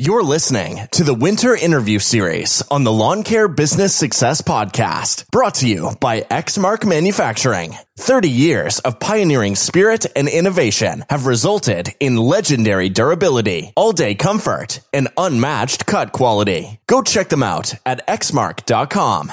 You're listening to the Winter Interview Series on the Lawn Care Business Success Podcast, brought to you by Exmark Manufacturing. 30 years of pioneering spirit and innovation have resulted in legendary durability, all day comfort, and unmatched cut quality. Go check them out at exmark.com.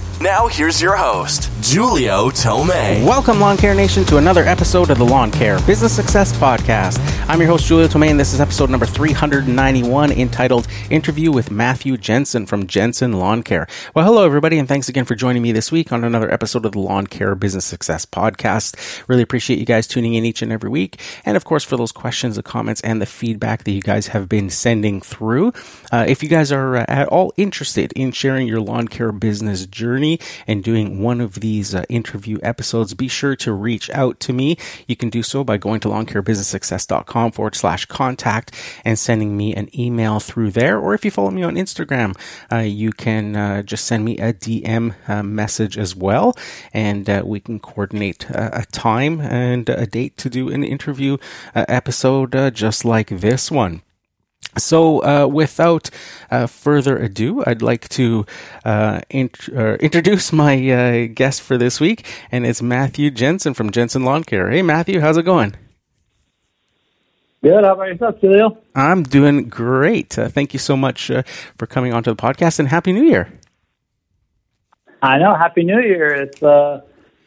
Now, here's your host, Julio Tomei. Welcome, Lawn Care Nation, to another episode of the Lawn Care Business Success Podcast. I'm your host, Julio Tomei, and this is episode number 391 entitled Interview with Matthew Jensen from Jensen Lawn Care. Well, hello, everybody, and thanks again for joining me this week on another episode of the Lawn Care Business Success Podcast. Really appreciate you guys tuning in each and every week. And of course, for those questions, the comments, and the feedback that you guys have been sending through. Uh, if you guys are uh, at all interested in sharing your lawn care business journey, and doing one of these uh, interview episodes, be sure to reach out to me. You can do so by going to lawncarebusinesssuccess.com forward slash contact and sending me an email through there. Or if you follow me on Instagram, uh, you can uh, just send me a DM uh, message as well. And uh, we can coordinate uh, a time and a date to do an interview episode just like this one. So, uh, without uh, further ado, I'd like to uh, int- uh, introduce my uh, guest for this week, and it's Matthew Jensen from Jensen Lawn Care. Hey, Matthew, how's it going? Good. How about yourself, Julio? I'm doing great. Uh, thank you so much for coming onto the podcast, and Happy New Year. I know. Happy New Year. It's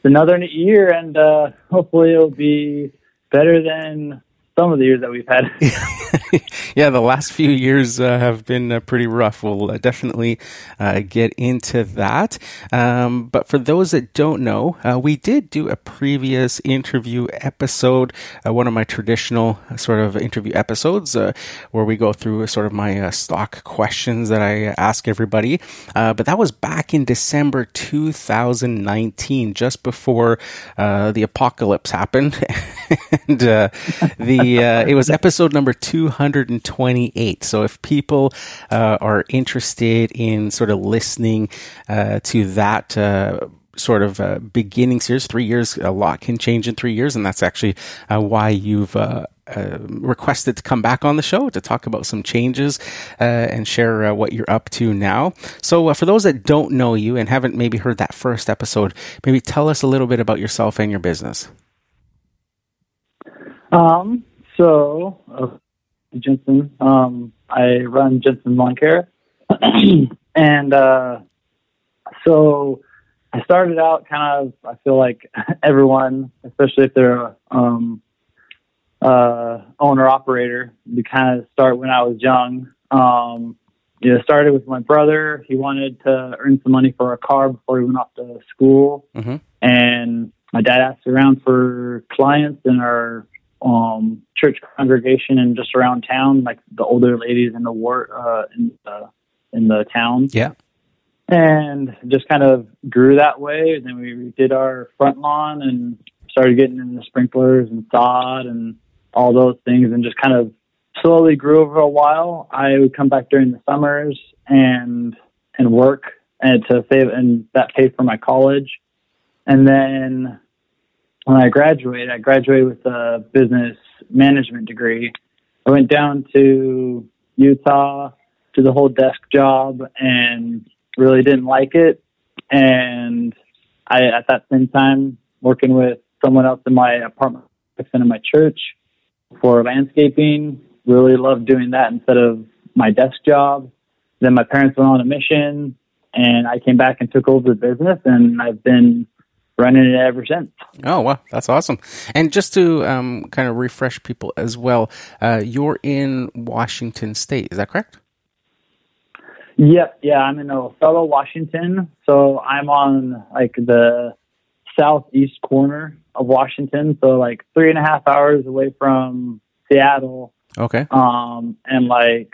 another year, and hopefully it'll be better than some of the years that we've had. yeah, the last few years uh, have been uh, pretty rough. We'll uh, definitely uh, get into that. Um, but for those that don't know, uh, we did do a previous interview episode, uh, one of my traditional sort of interview episodes, where we go through sort of my stock questions that I ask everybody. but that was back in December 2019, just before the apocalypse happened. and the uh, it was episode number 228. So if people uh, are interested in sort of listening uh, to that uh, sort of uh, beginning series. Three years, a lot can change in three years, and that's actually uh, why you've. Uh, uh requested to come back on the show to talk about some changes uh, and share what you're up to now. So, for those that don't know you and haven't maybe heard that first episode, maybe tell us a little bit about yourself and your business. Um, so, uh, Jensen, um, I run Jensen Lawn Care. and uh, so I started out kind of, I feel like everyone, especially if they're a um, uh, owner operator, you kind of start when I was young. Um, you know, started with my brother. He wanted to earn some money for a car before he went off to school. Mm-hmm. And my dad asked around for clients in our um, church congregation and just around town, like the older ladies in the war uh, in the in the town. Yeah, and just kind of grew that way. And then we did our front lawn and started getting in the sprinklers and sod and all those things, and just kind of slowly grew over a while. I would come back during the summers and and work and to save and that paid for my college. And then when I graduated, I graduated with a business management degree. I went down to Utah to the whole desk job and really didn't like it. And I, at that same time, working with someone else in my apartment and in my church for landscaping, really loved doing that instead of my desk job. Then my parents went on a mission and I came back and took over the business and I've been running it ever since. Oh, wow. That's awesome. And just to um, kind of refresh people as well, uh, you're in Washington State. Is that correct? Yep. Yeah. I'm in Othello, Washington. So I'm on like the southeast corner of Washington. So like three and a half hours away from Seattle. Okay. Um, and like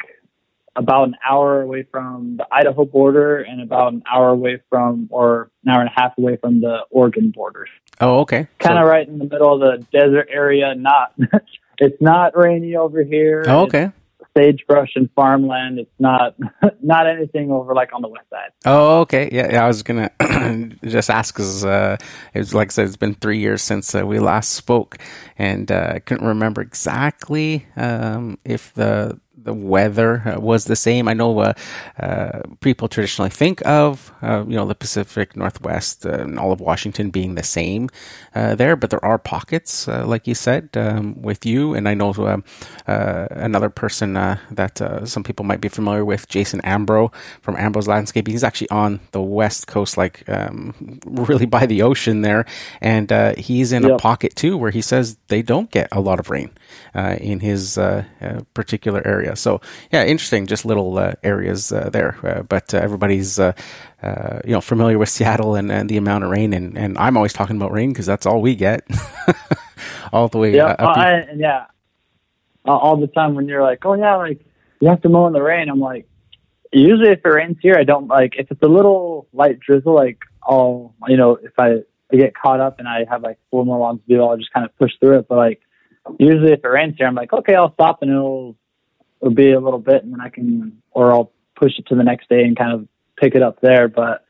about an hour away from the Idaho border and about an hour away from, or an hour and a half away from the Oregon borders. Oh, okay. Kind of so, right in the middle of the desert area. Not, it's not rainy over here. Oh, okay sagebrush and farmland. It's not not anything over like on the west side. Oh, okay. Yeah, yeah I was gonna just ask because uh, it was like I said, it's been three years since uh, we last spoke, and uh, I couldn't remember exactly um, if the the weather uh, was the same. I know uh, uh, people traditionally think of uh, you know the Pacific Northwest and all of Washington being the same uh, there, but there are pockets, uh, like you said, um, with you. And I know another person that some people might be familiar with, Jason Ambro from Ambro's Landscaping. He's actually on the west coast, like um, really by the ocean there, and he's in yep. a pocket too where he says they don't get a lot of rain in his particular area. So yeah, interesting. Just little uh, areas uh, there, uh, but uh, everybody's uh, uh, you know familiar with Seattle and, and the amount of rain, and, and I'm always talking about rain because that's all we get, all the way. Yeah, up I, yeah. all the time when you're like, oh yeah, like you have to mow in the rain. I'm like, usually if it rains here, I don't like if it's a little light drizzle, like I'll you know if I, I get caught up and I have like four more lawns to do, I'll just kind of push through it. But like usually if it rains here, I'm like, okay, I'll stop and it'll it'll be a little bit, and then I can, or I'll push it to the next day and kind of pick it up there. But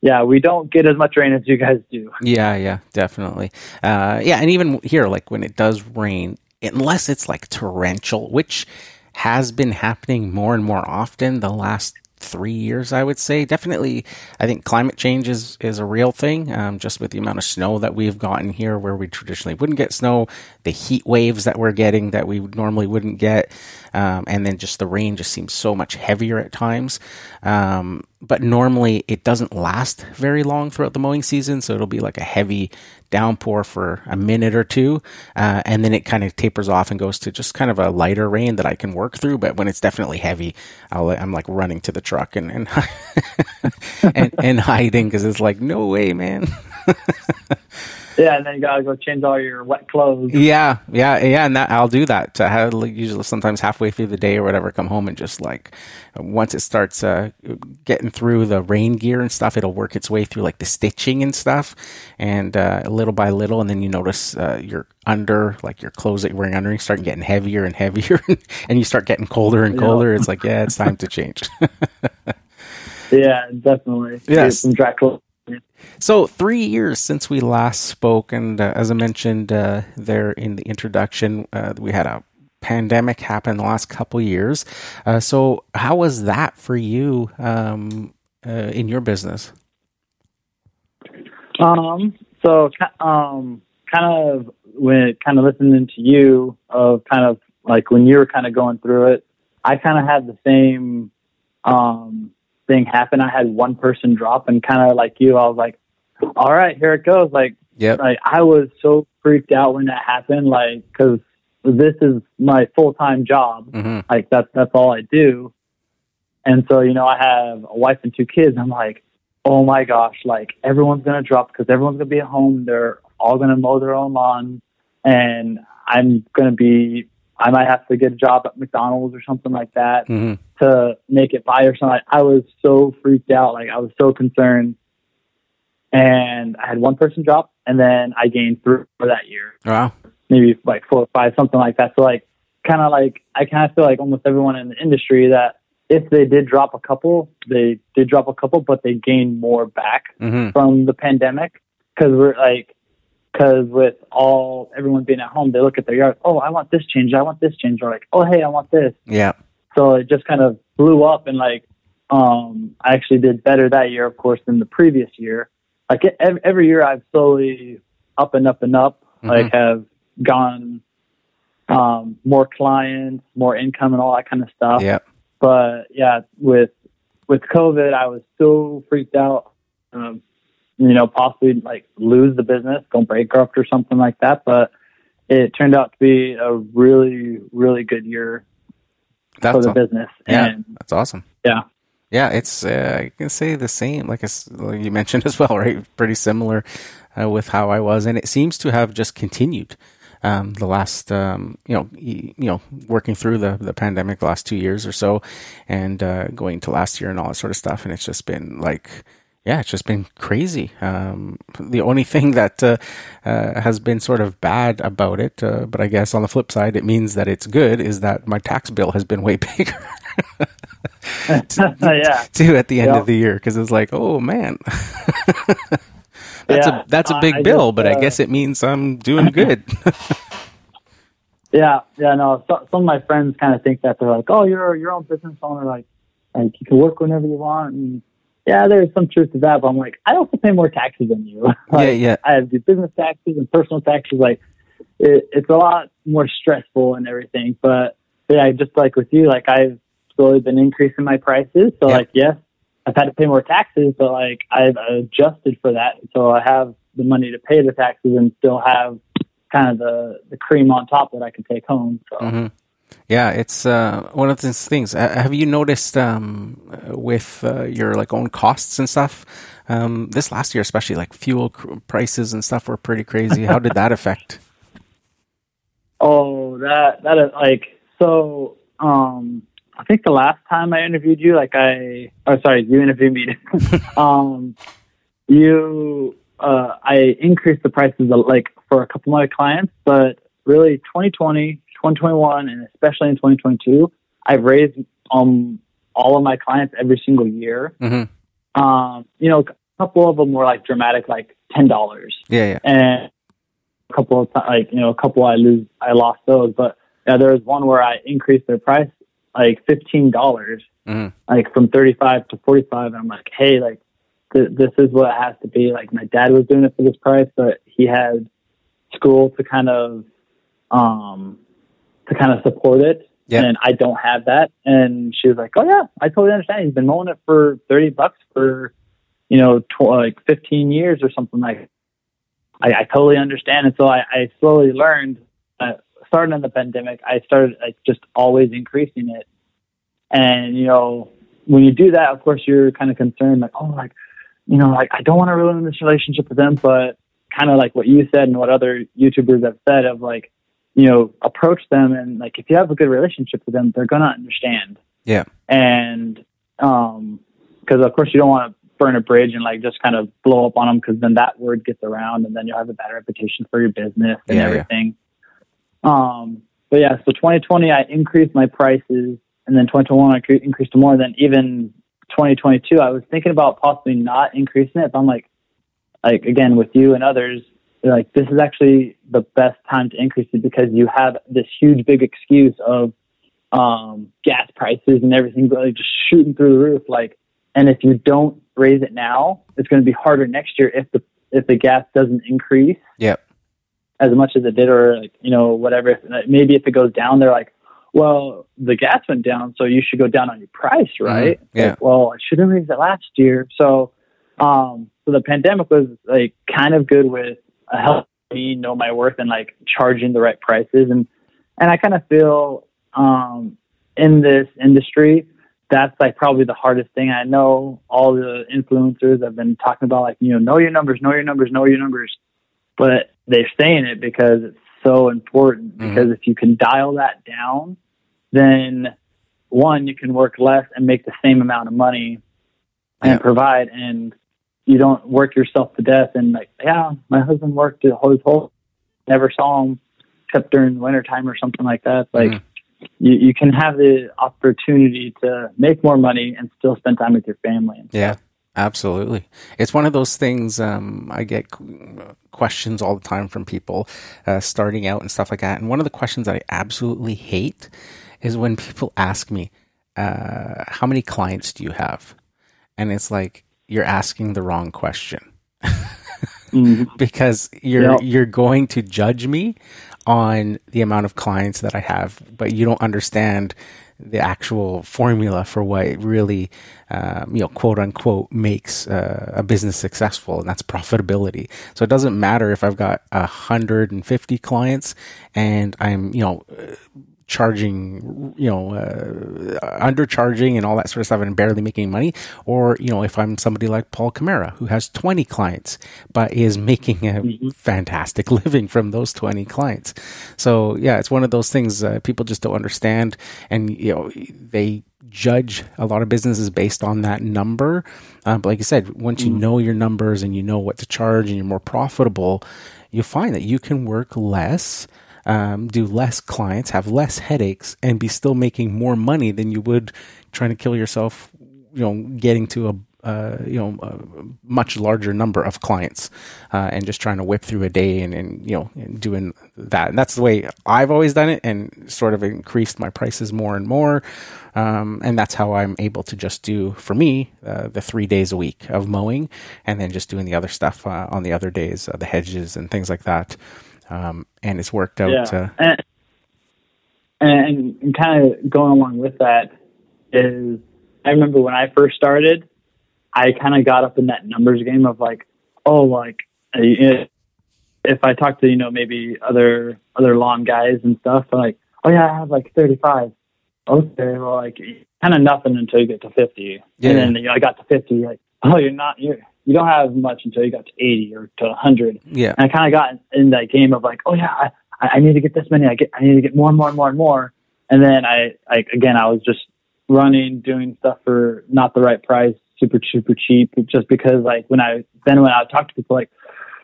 yeah, we don't get as much rain as you guys do. Yeah, yeah, definitely. Uh, yeah, and even here, like when it does rain, unless it's like torrential, which has been happening more and more often the last three years, I would say. Definitely, I think climate change is, is a real thing, um, just with the amount of snow that we've gotten here where we traditionally wouldn't get snow, the heat waves that we're getting that we normally wouldn't get, um, and then just the rain just seems so much heavier at times. Um, but normally it doesn't last very long throughout the mowing season, so it'll be like a heavy downpour for a minute or two, uh, and then it kind of tapers off and goes to just kind of a lighter rain that I can work through. But when it's definitely heavy, i am like running to the truck and and and, and hiding because it's like no way, man. Yeah, and then you gotta go change all your wet clothes. Yeah, yeah, yeah, and that, I'll do that. To have, usually, sometimes halfway through the day or whatever, come home and just like once it starts uh, getting through the rain gear and stuff, it'll work its way through like the stitching and stuff, and uh, little by little, and then you notice uh, your under, like your clothes that you're wearing under, you start getting heavier and heavier, and you start getting colder and colder. Yeah. It's like, yeah, it's time to change. yeah, definitely. Yes. Some dry clothes so, three years since we last spoke, and uh, as I mentioned uh, there in the introduction, uh, we had a pandemic happen the last couple years. Uh, so, how was that for you um, uh, in your business? Um. So, um, kind of when kind of listening to you of kind of like when you were kind of going through it, I kind of had the same um thing happen. I had one person drop, and kind of like you, I was like, "All right, here it goes." Like, yeah, like I was so freaked out when that happened, like because this is my full time job. Mm-hmm. Like that's that's all I do, and so you know I have a wife and two kids. I'm like, oh my gosh, like everyone's gonna drop because everyone's gonna be at home. They're all gonna mow their own lawn, and I'm gonna be I might have to get a job at McDonald's or something like that mm-hmm. to make it by or something. I was so freaked out. Like I was so concerned. And I had one person drop and then I gained three for that year. Wow. Maybe like four or five, something like that. So like kind of like, I kind of feel like almost everyone in the industry that if they did drop a couple, they did drop a couple, but they gained more back mm-hmm. from the pandemic. Cause we're like, because with all everyone being at home, they look at their yard. Oh, I want this change. I want this change. Or like, oh, hey, I want this. Yeah. So it just kind of blew up, and like, um, I actually did better that year, of course, than the previous year. Like every, every year, I've slowly up and up and up. Mm-hmm. Like have gone um, more clients, more income, and all that kind of stuff. Yeah. But yeah, with with COVID, I was so freaked out. Um, you know, possibly like lose the business, go bankrupt or something like that. But it turned out to be a really, really good year that's for the business. Yeah, and, that's awesome. Yeah. Yeah, it's uh, I can say the same, like, like you mentioned as well, right? Pretty similar uh, with how I was, and it seems to have just continued um, the last, um, you know, you know, working through the, the pandemic the last two years or so and, uh, going to last year and all that sort of stuff. And it's just been like, yeah, it's just been crazy. Um, the only thing that uh, uh, has been sort of bad about it, uh, but I guess on the flip side, it means that it's good, is that my tax bill has been way bigger. yeah. Too at the end of the year because it's like, oh man, that's yeah. a that's a big I bill, just, but I guess it means I'm doing good. yeah, yeah. No, so, some of my friends kind of think that they're like, oh, you're your own business owner, like like you can work whenever you want and yeah, there's some truth to that, but I'm like, I also pay more taxes than you. like, yeah, yeah. I have the business taxes and personal taxes. Like, it, it's a lot more stressful and everything. But yeah, just like with you, like I've slowly been increasing my prices. So yeah. like, yes, I've had to pay more taxes, but like I've adjusted for that. So I have the money to pay the taxes and still have kind of the the cream on top that I can take home. So. Mm-hmm. Yeah, it's uh, one of these things. have you noticed um, with uh, your like own costs and stuff? Um, this last year, especially like fuel prices and stuff, were pretty crazy. How did that affect? Oh, that that is like so. Um, I think the last time I interviewed you, like I, oh sorry, you interviewed me. um, you, uh, I increased the prices like for a couple of my clients, but really 2020 2021 and especially in 2022, I've raised um all of my clients every single year. Mm-hmm. Um, you know, a couple of them were like dramatic, like ten dollars. Yeah, yeah. And a couple of like you know, a couple I lose, I lost those. But yeah, there was one where I increased their price like fifteen dollars, mm-hmm. like from thirty five to forty five. And I'm like, hey, like th- this is what it has to be. Like my dad was doing it for this price, but he had school to kind of um to kind of support it. Yeah. And I don't have that. And she was like, "Oh yeah, I totally understand. He's been mowing it for thirty bucks for, you know, tw- like fifteen years or something like." I, I totally understand. And so I, I slowly learned. Uh, starting in the pandemic, I started like just always increasing it. And you know, when you do that, of course, you're kind of concerned, like, oh, like, you know, like I don't want to ruin this relationship with them, but kind of like what you said and what other YouTubers have said of like, you know, approach them and like if you have a good relationship with them, they're gonna understand. Yeah. And um, because of course you don't want to burn a bridge and like just kind of blow up on them because then that word gets around and then you'll have a bad reputation for your business and yeah, everything. Yeah. Um, but yeah, so 2020 I increased my prices and then 2021 I increased more. Then even 2022 I was thinking about possibly not increasing it. But I'm like, like again with you and others, like this is actually the best time to increase it because you have this huge big excuse of um, gas prices and everything like just shooting through the roof. Like, and if you don't raise it now, it's going to be harder next year if the if the gas doesn't increase. Yep. As much as it did, or like you know whatever. Maybe if it goes down, they're like, well, the gas went down, so you should go down on your price, mm-hmm. right? Mm-hmm. Yeah. Like, well, I should have raised it last year. So, um, so the pandemic was like kind of good with help me know my worth and like charging the right prices. And, and I kind of feel, um, in this industry, that's like probably the hardest thing. I know all the influencers have been talking about like, you know, know your numbers, know your numbers, know your numbers, but they're saying it because it's so important mm-hmm. because if you can dial that down, then one, you can work less and make the same amount of money and yeah. provide. And you don't work yourself to death and like, yeah, my husband worked his whole, never saw him except during the wintertime or something like that. Like mm-hmm. you, you can have the opportunity to make more money and still spend time with your family. Yeah. Absolutely. It's one of those things um, I get questions all the time from people uh, starting out and stuff like that. And one of the questions that I absolutely hate is when people ask me, uh, How many clients do you have? And it's like, you're asking the wrong question. mm-hmm. because you're yep. you're going to judge me on the amount of clients that I have, but you don't understand the actual formula for what really, um, you know, quote unquote, makes uh, a business successful, and that's profitability. So it doesn't matter if I've got hundred and fifty clients and I'm, you know charging, you know, uh, undercharging and all that sort of stuff and barely making money. Or, you know, if I'm somebody like Paul Camara who has 20 clients, but is making a mm-hmm. fantastic living from those 20 clients. So yeah, it's one of those things uh, people just don't understand. And, you know, they judge a lot of businesses based on that number. Um, but like I said, once you mm. know your numbers and you know what to charge and you're more profitable, you find that you can work less um, do less clients, have less headaches, and be still making more money than you would trying to kill yourself. You know, getting to a uh, you know a much larger number of clients uh, and just trying to whip through a day and, and you know and doing that and that's the way I've always done it and sort of increased my prices more and more um, and that's how I'm able to just do for me uh, the three days a week of mowing and then just doing the other stuff uh, on the other days uh, the hedges and things like that um, and it's worked out. Yeah. Uh, and, and kind of going along with that is, I remember when I first started, I kind of got up in that numbers game of like, oh, like if I talk to you know maybe other other lawn guys and stuff, like, oh yeah, I have like thirty five. Okay, well, like kind of nothing until you get to fifty, yeah. and then you know, I got to fifty, like, oh, you're not you're you don't have much until you got to 80 or to 100. Yeah. And I kind of got in that game of like, oh yeah, I, I need to get this many. I get, I need to get more and more and more and more. And then I, like, again, I was just running, doing stuff for not the right price, super, super cheap, just because like when I, then when I talk to people like,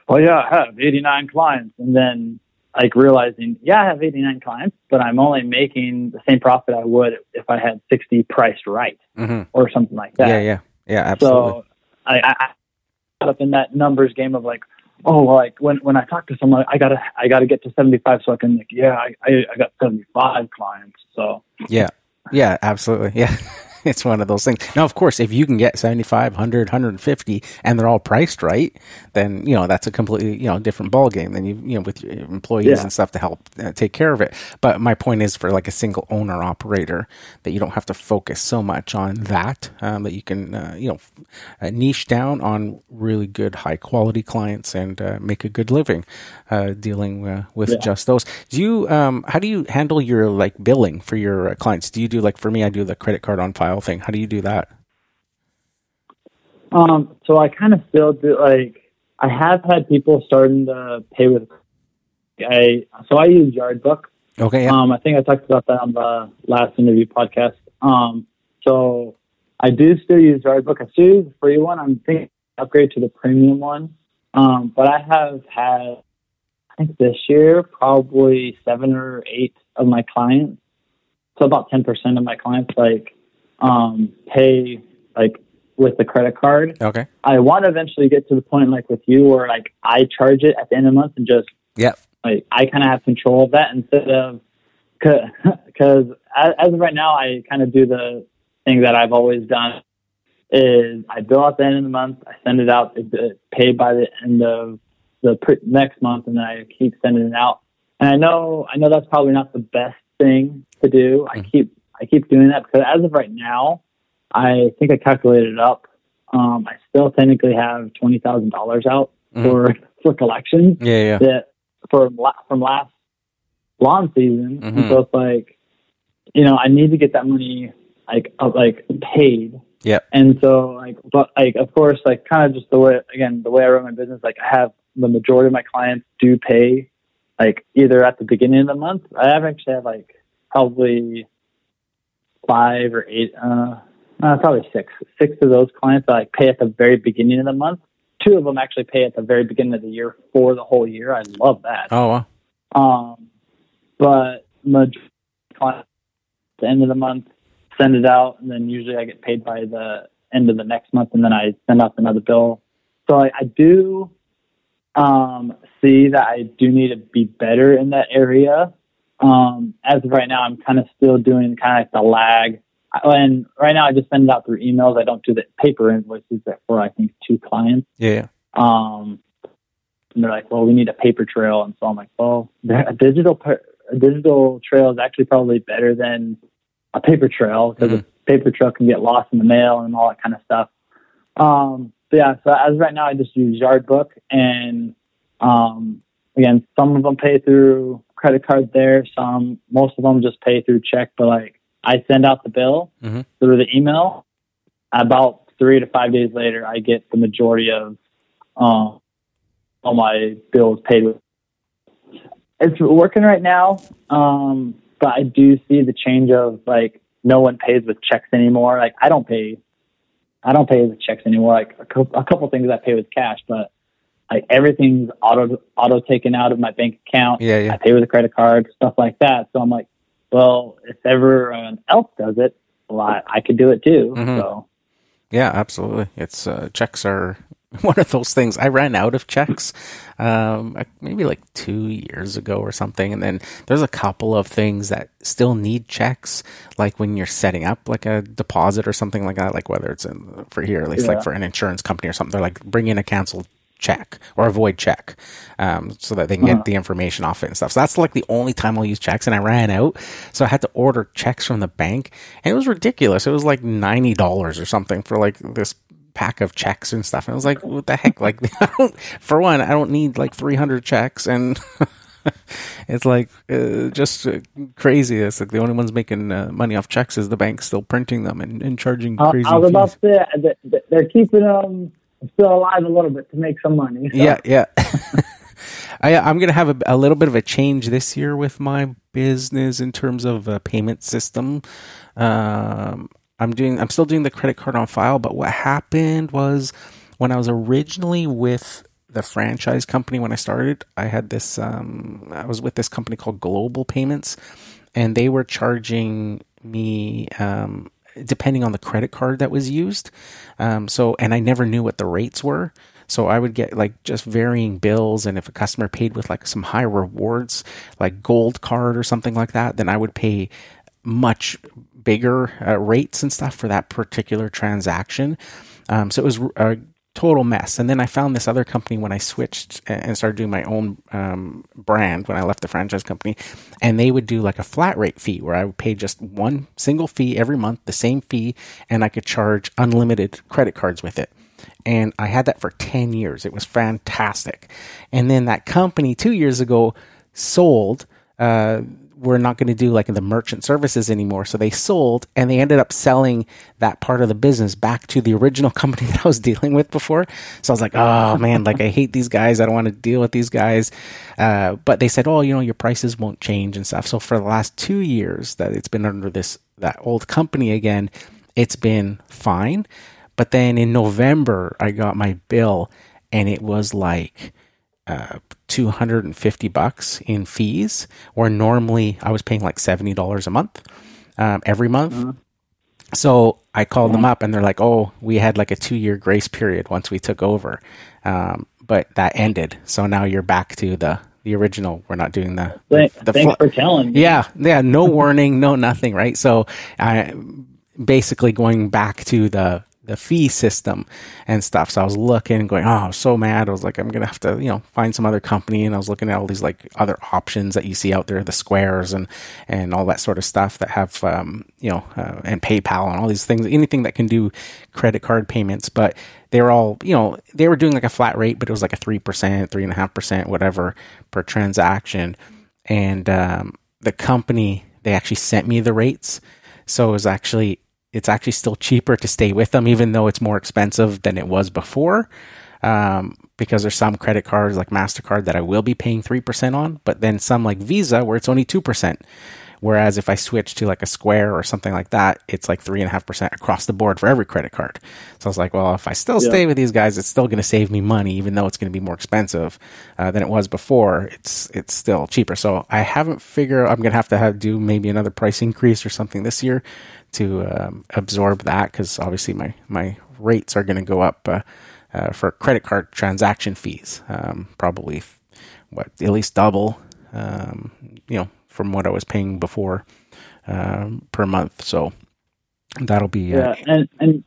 oh yeah, I have 89 clients. And then like realizing, yeah, I have 89 clients, but I'm only making the same profit I would if I had 60 priced right mm-hmm. or something like that. Yeah. Yeah. Yeah. Absolutely. So I, I, up in that numbers game of like, oh, like when when I talk to someone, I gotta I gotta get to seventy five so I can like, yeah, I I, I got seventy five clients. So yeah, yeah, absolutely, yeah. it's one of those things. Now, of course, if you can get 75, 100, 150 and they're all priced right, then, you know, that's a completely, you know, different ball game than you, you know, with your employees yeah. and stuff to help uh, take care of it. But my point is for like a single owner operator that you don't have to focus so much on that, um, that you can, uh, you know, uh, niche down on really good high quality clients and uh, make a good living uh, dealing uh, with yeah. just those. Do you, um, how do you handle your like billing for your clients? Do you do like, for me, I do the credit card on file file thing. How do you do that? Um, so I kind of still do like I have had people starting to pay with I so I use Yardbook. Okay. Yeah. Um, I think I talked about that on the last interview podcast. Um, so I do still use Yardbook. I still use the free one. I'm thinking upgrade to the premium one. Um, but I have had I think this year probably seven or eight of my clients. So about ten percent of my clients like um, pay like with the credit card. Okay. I want to eventually get to the point like with you where like I charge it at the end of the month and just yeah, like I kind of have control of that instead of because as of right now I kind of do the thing that I've always done is I bill at the end of the month, I send it out, it's paid by the end of the pre- next month, and then I keep sending it out. And I know I know that's probably not the best thing to do. I mm-hmm. keep I keep doing that because as of right now, I think I calculated it up. Um, I still technically have twenty thousand dollars out mm-hmm. for for collections. Yeah, yeah. That for from last lawn season, mm-hmm. and so it's like, you know, I need to get that money like uh, like paid. Yeah. And so like, but like, of course, like, kind of just the way again the way I run my business, like, I have the majority of my clients do pay like either at the beginning of the month. I have actually have like probably five or eight, uh, uh, probably six. Six of those clients that like pay at the very beginning of the month. Two of them actually pay at the very beginning of the year for the whole year. I love that. Oh wow. Um, but majority at the end of the month send it out, and then usually I get paid by the end of the next month, and then I send out another bill. So I, I do um, see that I do need to be better in that area. Um, as of right now, I'm kind of still doing kind of like the lag. And right now, I just send it out through emails. I don't do the paper invoices for I think two clients. Yeah. Um, and they're like, "Well, we need a paper trail," and so I'm like, "Well, a digital a digital trail is actually probably better than a paper trail because mm-hmm. a paper trail can get lost in the mail and all that kind of stuff." Um, yeah, so as right now, I just use Yardbook, and um, again, some of them pay through credit cards there. Some, most of them just pay through check, but like I send out the bill Mhm. through the email. About three to five days later, I get the majority of um, all my bills paid with. It's working right now, um, but I do see the change of like no one pays with checks anymore. Like I don't pay, I don't pay with checks anymore. Like a couple, a couple things I pay with cash, but like everything's auto auto taken out of my bank account. Yeah, yeah. I pay with a credit card, stuff like that. So I'm like, well, if everyone else does it, well, I, I could do it too. Mhm. So Yeah, absolutely. It's uh, checks are one of those things. I ran out of checks um, maybe like two years ago or something, and then there's a couple of things that still need checks, like when you're setting up like a deposit or something like that. Like whether it's in, for here, at least like for an insurance company or something, they're like bring in a canceled check or avoid check um, so that they can get the information off it and stuff. So that's like the only time I'll use checks. And I ran out. So I had to order checks from the bank. And it was ridiculous. It was like $90 or something for like this pack of checks and stuff. And I was like, what the heck? Like, I don't, for one, I don't need like 300 checks. And it's like uh, just uh, crazy. It's like the only ones making uh, money off checks is the bank still printing them and, and charging crazy I was fees. about to say that they're keeping them still alive a little bit to make some money. So. Yeah, yeah. I, I'm going to have a, a little bit of a change this year with my business in terms of a payment system. Um, I'm doing, I'm still doing the credit card on file, but what happened was when I was originally with the franchise company when I started, I had this, um, I was with this company called Global Payments, and they were charging me, um, depending on the credit card that was used. Um, so, and I never knew what the rates were. So I would get like just varying bills, and if a customer paid with like some high rewards, like gold card or something like that, then I would pay much bigger uh, rates and stuff for that particular transaction. Um, so it was a total mess. And then I found this other company when I switched and started doing my own um, brand when I left the franchise company, and they would do like a flat rate fee where I would pay just one single fee every month, the same fee, and I could charge unlimited credit cards with it and I had that for 10 years. It was fantastic. And then that company two years ago sold. Uh, we're not going to do like the merchant services anymore. So they sold and they ended up selling that part of the business back to the original company that I was dealing with before. So I was like, oh man, like I hate these guys. I don't want to deal with these guys. Uh, but they said, oh, you know, your prices won't change and stuff. So for the last two years that it's been under this, that old company again, it's been fine. But then in November, I got my bill and it was like uh, 250 bucks in fees, where normally I was paying like $70 a month um, every month. So I called them up and they're like, oh, we had like a two year grace period once we took over. Um, but that ended. So now you're back to the, the original. We're not doing the, the, the thanks fl- for telling me. yeah, yeah, no warning, no nothing, right? So I basically going back to the the fee system and stuff. So I was looking and going, oh, I was so mad. I was like, I'm gonna have to, you know, find some other company. And I was looking at all these like other options that you see out there, the squares and and all that sort of stuff that have, um, you know, uh, and PayPal and all these things, anything that can do credit card payments, but. They were all, you know, they were doing like a flat rate, but it was like a three percent, three and a half percent, whatever per transaction. And um, the company they actually sent me the rates, so it was actually it's actually still cheaper to stay with them, even though it's more expensive than it was before. Um, because there's some credit cards like Mastercard that I will be paying three percent on, but then some like Visa where it's only two percent. Whereas if I switch to like a Square or something like that, it's like three and a half percent across the board for every credit card. So I was like, well, if I still Yeah. stay with these guys, it's still going to save me money, even though it's going to be more expensive uh, than it was before. It's it's still cheaper. So I haven't figured. I'm going to have to have do maybe another price increase or something this year to um, absorb that because obviously my my rates are going to go up uh, uh, for credit card transaction fees. Um, probably what at least double. Um, you know from what I was paying before um, per month. So that'll be uh, yeah, and and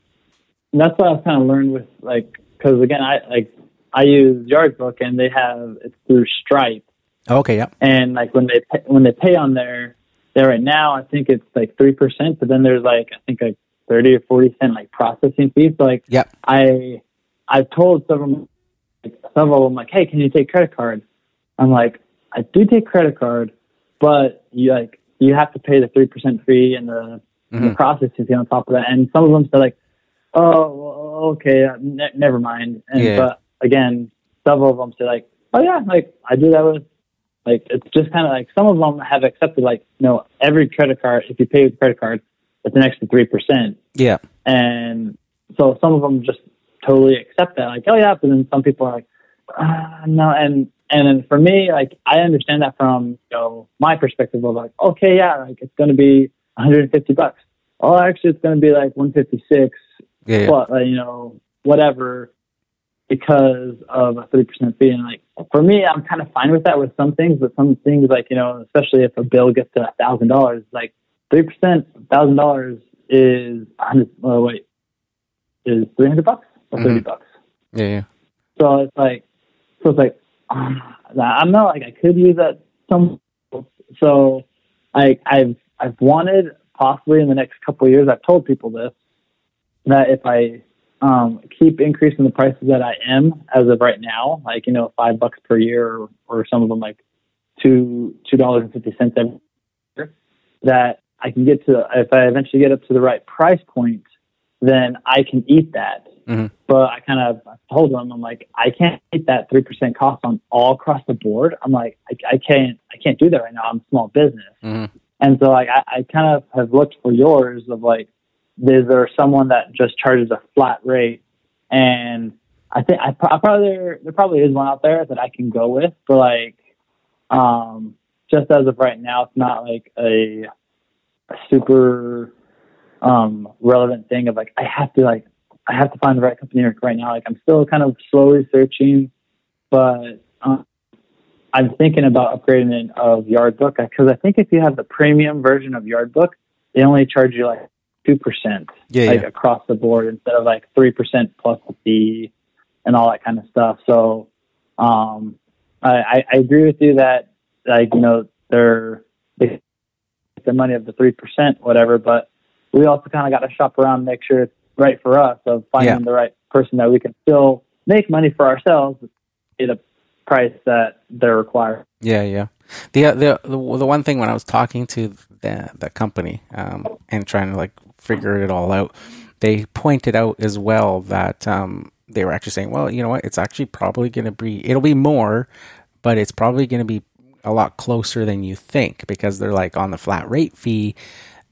that's what I've kind of learned with like because again I like I use Yardbook and they have it's through Stripe okay. Yeah. and like when they pay, when they pay on there there right now I think it's like three percent but then there's like I think like thirty or forty cent like processing fees so like Yep. I I've told several like, several of them like hey can you take credit card I'm like I do take credit card but you like you have to pay the three percent fee and the, mm-hmm. the processing fee on top of that. And some of them say like, oh, okay, uh, ne- never mind. And yeah. but again, several of them say like, oh yeah, like I do that with like it's just kind of like some of them have accepted like you know every credit card if you pay with credit card it's an extra three percent. Yeah. And so some of them just totally accept that like oh yeah, but then some people are like uh, no and and then for me like I understand that from you know my perspective of like okay yeah like it's going to be 150 bucks. Oh actually it's going to be like 156. Yeah. But like, you know whatever because of a three percent fee. And like for me, I'm kind of fine with that with some things, but some things like you know, especially if a bill gets to a thousand dollars, like three percent, thousand dollars is hundred. Oh wait, is three hundred bucks or mm-hmm. thirty bucks? Yeah, yeah. So it's like, so it's like, I'm not like I could use that some. So I I've I've wanted possibly in the next couple years. I've told people this that if I um, keep increasing the prices that I am as of right now, like you know, five bucks per year, or, or some of them like two two dollars and fifty cents every year. That I can get to if I eventually get up to the right price point, then I can eat that. Mm-hmm. But I kind of told them, I'm like, I can't eat that three percent cost on all across the board. I'm like, I, I can't, I can't do that right now. I'm a small business, mm-hmm. and so like I, I kind of have looked for yours of like is there someone that just charges a flat rate? And I think I, I probably there, there probably is one out there that I can go with, but like, um, just as of right now, it's not like a, a super um, relevant thing of like I have to like I have to find the right company right now. Like I'm still kind of slowly searching, but um, I'm thinking about upgrading it of Yardbook because I think if you have the premium version of Yardbook, they only charge you like two percent, yeah, like yeah. across the board instead of like three percent plus the fee and all that kind of stuff. So, um, I, I agree with you that like you know they're they the money of the three percent, whatever, but we also kind of got to shop around and make sure it's right for us of finding yeah. the right person that we can still make money for ourselves at a price that they're required. Yeah, yeah. The, the the the one thing when I was talking to the the company um, and trying to like figure it all out, they pointed out as well that um, they were actually saying, well, you know what, it's actually probably going to be, it'll be more, but it's probably going to be a lot closer than you think because they're like on the flat rate fee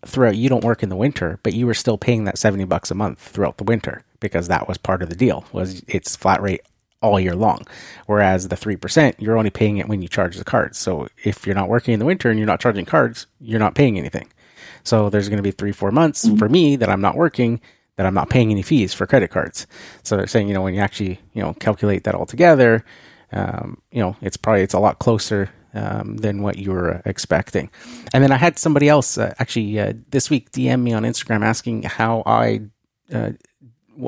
throughout you don't work in the winter but you were still paying that 70 bucks a month throughout the winter because that was part of the deal was it's flat rate all year long whereas the 3% you're only paying it when you charge the cards so if you're not working in the winter and you're not charging cards you're not paying anything so there's going to be three, four months mm-hmm. for me that I'm not working, that I'm not paying any fees for credit cards. So they're saying, you know, when you actually, you know, calculate that all together, um, you know, it's probably, it's a lot closer um, than what you were expecting. And then I had somebody else uh, actually uh, this week DM me on Instagram asking how I, uh,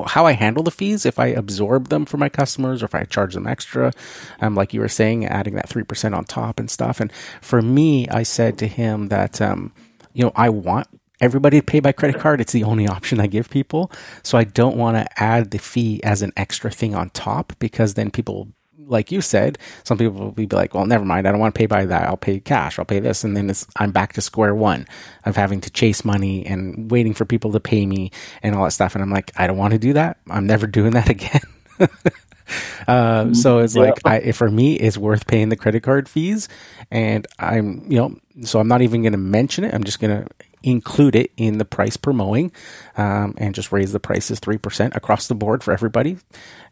how I handle the fees, if I absorb them for my customers or if I charge them extra, um, like you were saying, adding that 3% on top and stuff. And for me, I said to him that, um, you know, I want everybody to pay by credit card. It's the only option I give people. So I don't want to add the fee as an extra thing on top because then people, like you said, some people will be like, well, never mind. I don't want to pay by that. I'll pay cash. I'll pay this. And then I'm back to square one of having to chase money and waiting for people to pay me and all that stuff. And I'm like, I don't want to do that. I'm never doing that again. Uh, so it's yeah. like I, for me, it's worth paying the credit card fees, and I'm you know, so I'm not even going to mention it. I'm just going to include it in the price per mowing, um, and just raise the prices three percent across the board for everybody.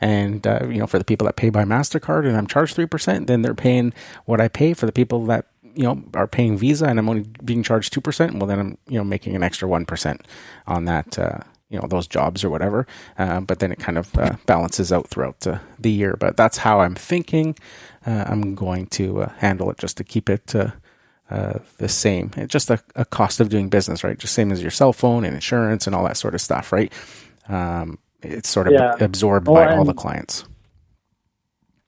And uh, you know, for the people that pay by Mastercard and I'm charged three percent, then they're paying what I pay. For the people that you know are paying Visa and I'm only being charged two percent, well then I'm you know making an extra one percent on that. Uh, you know those jobs or whatever. Uh, but then it kind of uh, balances out throughout uh, the year. But that's how I'm thinking. Uh, I'm going to uh, handle it just to keep it uh, the same. It's just a, a, cost of doing business, right? Just same as your cell phone and insurance and all that sort of stuff, right? Um, it's sort of yeah. absorbed well, by all the clients.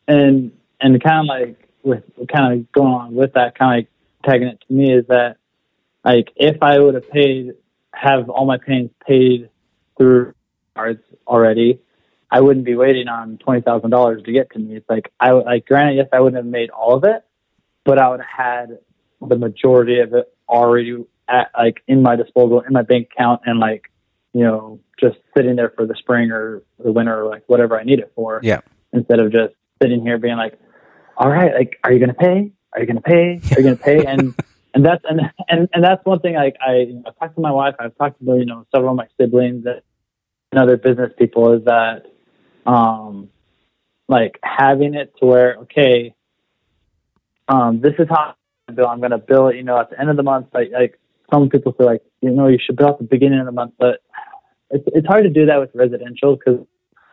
And and kind of like with kind of going on with that, kind of like tagging it to me is that like if I would have paid have all my payments paid through cards already, I wouldn't be waiting on twenty thousand dollars to get to me. It's like I like granted, yes, I wouldn't have made all of it, but I would have had the majority of it already at like in my disposal in my bank account and like you know just sitting there for the spring or the winter or like whatever I need it for. Yeah. Instead of just sitting here being like, all right, like, are you going to pay? Are you going to pay? Are you going to pay? and and that's and and and that's one thing. Like I, you know, I've talked to my wife. I've talked to you know several of my siblings and other business people. Is that um like having it to where okay, um, this is how bill. I'm going to bill it. You know, at the end of the month. Like like some people say like you know you should bill at the beginning of the month, but it's it's hard to do that with residential because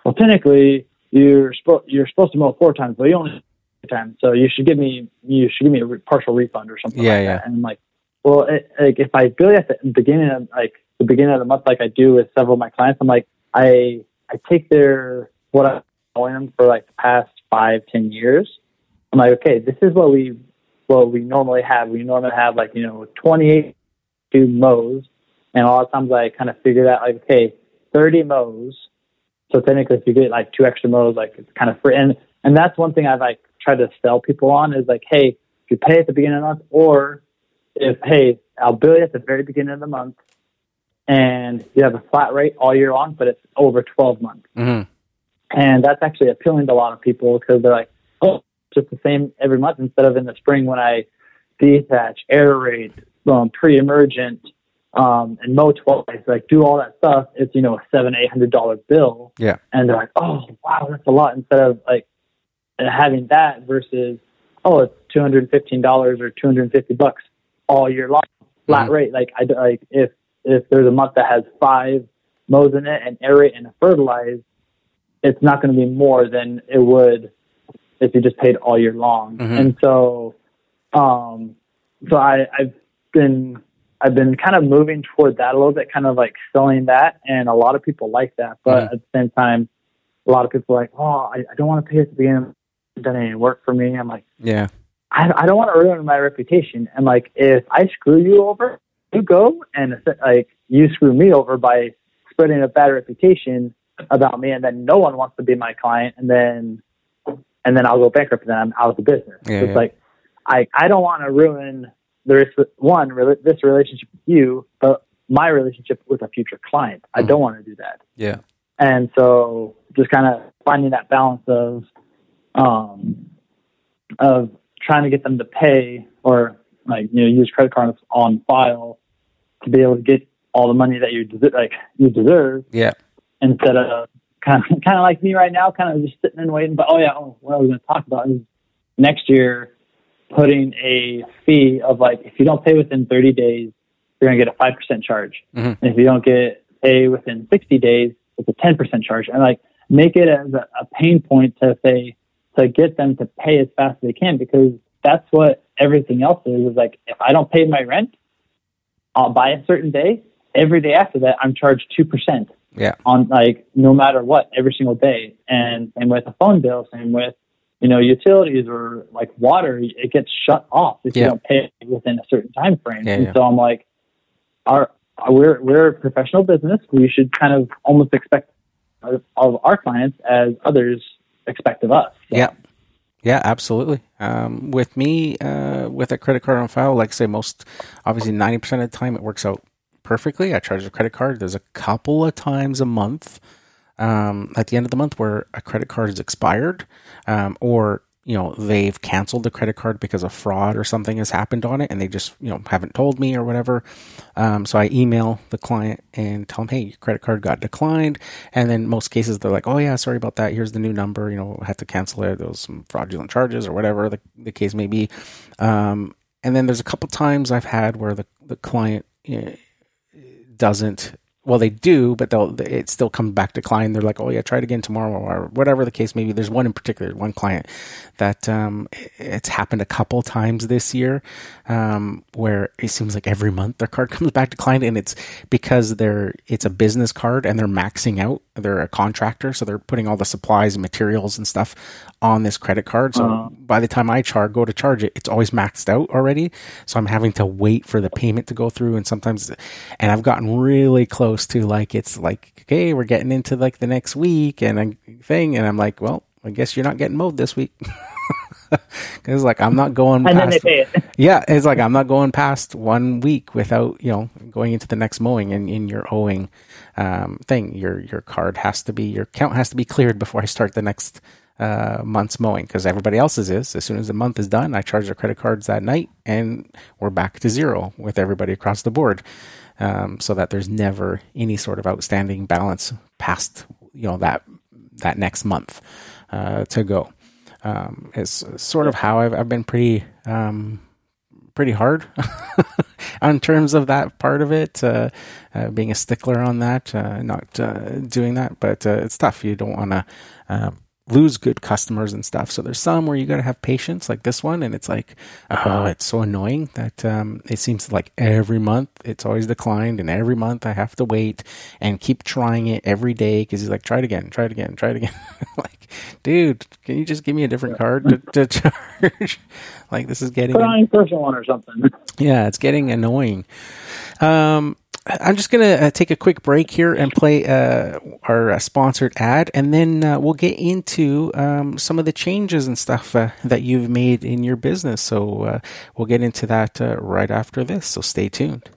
well technically you're supposed you're supposed to mow four times, but you only times. So you should give me you should give me a re- partial refund or something Yeah, like yeah. that. And I'm like, well, it, like if I bill at the beginning of like the beginning of the month, like I do with several of my clients, I'm like, I I take their what I'm owing them for like the past five ten years. I'm like, okay, this is what we what we normally have. We normally have like you know 28 two mows, and a lot of times I kind of figure that like, okay, 30 mows. So technically, if you get like two extra mows, like it's kind of free. And and that's one thing I've like tried to sell people on is like, hey, if you pay at the beginning of the month, or if hey, I'll bill you at the very beginning of the month, and you have a flat rate all year long, but it's over 12 months. hmm And that's actually appealing to a lot of people because they're like, just the same every month instead of in the spring when I dethatch, aerate, um, pre-emergent, um, and mow twice, like do all that stuff. It's, you know, a seven, eight hundred dollar bill. Yeah. And they're like, oh, wow, that's a lot instead of like having that versus, oh, it's $215 or 250 bucks all year long, flat Mhm. rate. Like I, like if, if there's a month that has five mows in it and aerate and fertilize, it's not going to be more than it would if you just paid all year long. Mhm. And so, um, so I, I've been, I've been kind of moving toward that a little bit, kind of like selling that. And a lot of people like that. But Mhm. at the same time, a lot of people are like, oh, I, I don't want to pay at the beginning. Done any work for me. I'm like, Yeah. I, I don't want to ruin my reputation. And like, if I screw you over, you go and like you screw me over by spreading a bad reputation about me, and then no one wants to be my client, and then and then I'll go bankrupt, and then I'm out of the business. Yeah, it's yeah. like I I don't want to ruin the one this relationship with you, but my relationship with a future client. I Mhm. don't want to do that. Yeah. And so just kind of finding that balance of um of trying to get them to pay or like you know use credit cards on file to be able to get all the money that you deserve, like you deserve Yeah. instead of kind of kind of like me right now, kind of just sitting and waiting. But oh yeah, oh, what I was going to talk about is next year putting a fee of like if you don't pay within 30 days, you're going to get a five percent charge. Mhm. And if you don't get pay within 60 days, it's a 10 percent charge. And like make it as a, a pain point to say to get them to pay as fast as they can because that's what everything else is. Is like if I don't pay my rent uh, by a certain day, every day after that I'm charged two percent Yeah. on like no matter what every single day. And same with a phone bill, same with you know utilities or like water, it gets shut off if Yeah. you don't pay it within a certain time frame. Yeah, and yeah. so I'm like, our we're we're a professional business. We should kind of almost expect of of our clients as others expect of us. So, Yeah. Yeah, absolutely. Um, with me, uh, with a credit card on file, like I say, most obviously ninety percent of the time it works out perfectly. I charge a credit card. There's a couple of times a month, um, at the end of the month where a credit card is expired, um, or you know they've canceled the credit card because of fraud or something has happened on it, and they just you know haven't told me or whatever. Um, so I email the client and tell them, hey, your credit card got declined. And then most cases they're like, oh yeah, sorry about that. Here's the new number. You know, I had to cancel it. There was some fraudulent charges or whatever the, the case may be. Um, and then there's a couple times I've had where the the client eh, doesn't. Well, they do, but they'll it still comes back declined. They're like, "Oh yeah, try it again tomorrow," or whatever the case may be. There's one in particular, one client that um, it's happened a couple times this year, um, where it seems like every month their card comes back declined, and it's because they're it's a business card and they're maxing out. They're a contractor, so they're putting all the supplies and materials and stuff on this credit card. So Uh-huh. by the time I char go to charge it, it's always maxed out already. So I'm having to wait for the payment to go through, and sometimes, and I've gotten really close to like it's like okay, we're getting into like the next week and a thing, and I'm like, well, I guess you're not getting mowed this week. Because like I'm not going. past, then they pay it. Yeah, it's like I'm not going past one week without you know going into the next mowing and in your owing um, thing. Your your card has to be your account has to be cleared before I start the next uh, month's mowing because everybody else's is. As soon as the month is done, I charge their credit cards that night, and we're back to zero with everybody across the board. Um, so that there's never any sort of outstanding balance past you know that that next month uh, to go. Um, it's sort of how I've, I've been pretty um, pretty hard on terms of that part of it, uh, uh, being a stickler on that, uh, not uh, doing that. But uh, it's tough. You don't want to lose good customers and stuff. So there's some where you got to have patience, like this one, and it's like, oh, it's so annoying that um, it seems like every month it's always declined, and every month I have to wait and keep trying it every day because he's like, try it again, try it again, try it again. like, dude, can you just give me a different card to, to charge? like this is getting Put on one or something. yeah, it's getting annoying. Um, I'm just going to uh, take a quick break here and play uh, our uh, sponsored ad, and then uh, we'll get into um, some of the changes and stuff uh, that you've made in your business. So uh, we'll get into that right after this. So stay tuned.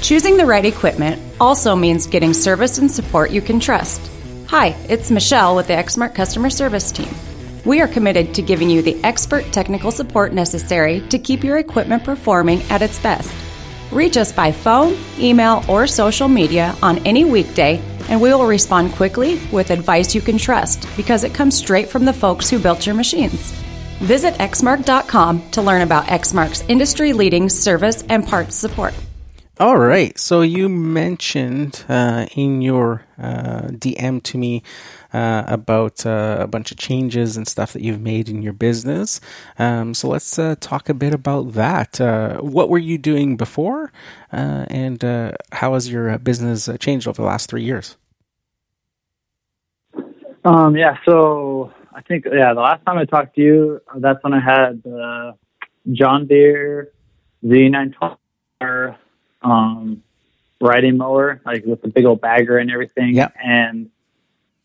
Choosing the right equipment also means getting service and support you can trust. Hi, it's Michelle with the Exmark Customer Service Team. We are committed to giving you the expert technical support necessary to keep your equipment performing at its best. Reach us by phone, email, or social media on any weekday, and we will respond quickly with advice you can trust because it comes straight from the folks who built your machines. Visit exmark.com to learn about Exmark's industry leading service and parts support. All right. So you mentioned uh, in your uh, DM to me uh, about uh, a bunch of changes and stuff that you've made in your business. Um, so let's uh, talk a bit about that. Uh, what were you doing before, and how has your business changed over the last three years? Um, yeah. So I think yeah, the last time I talked to you, that's when I had John Deere Z920 um, riding mower, like with the big old bagger and everything. Yep. And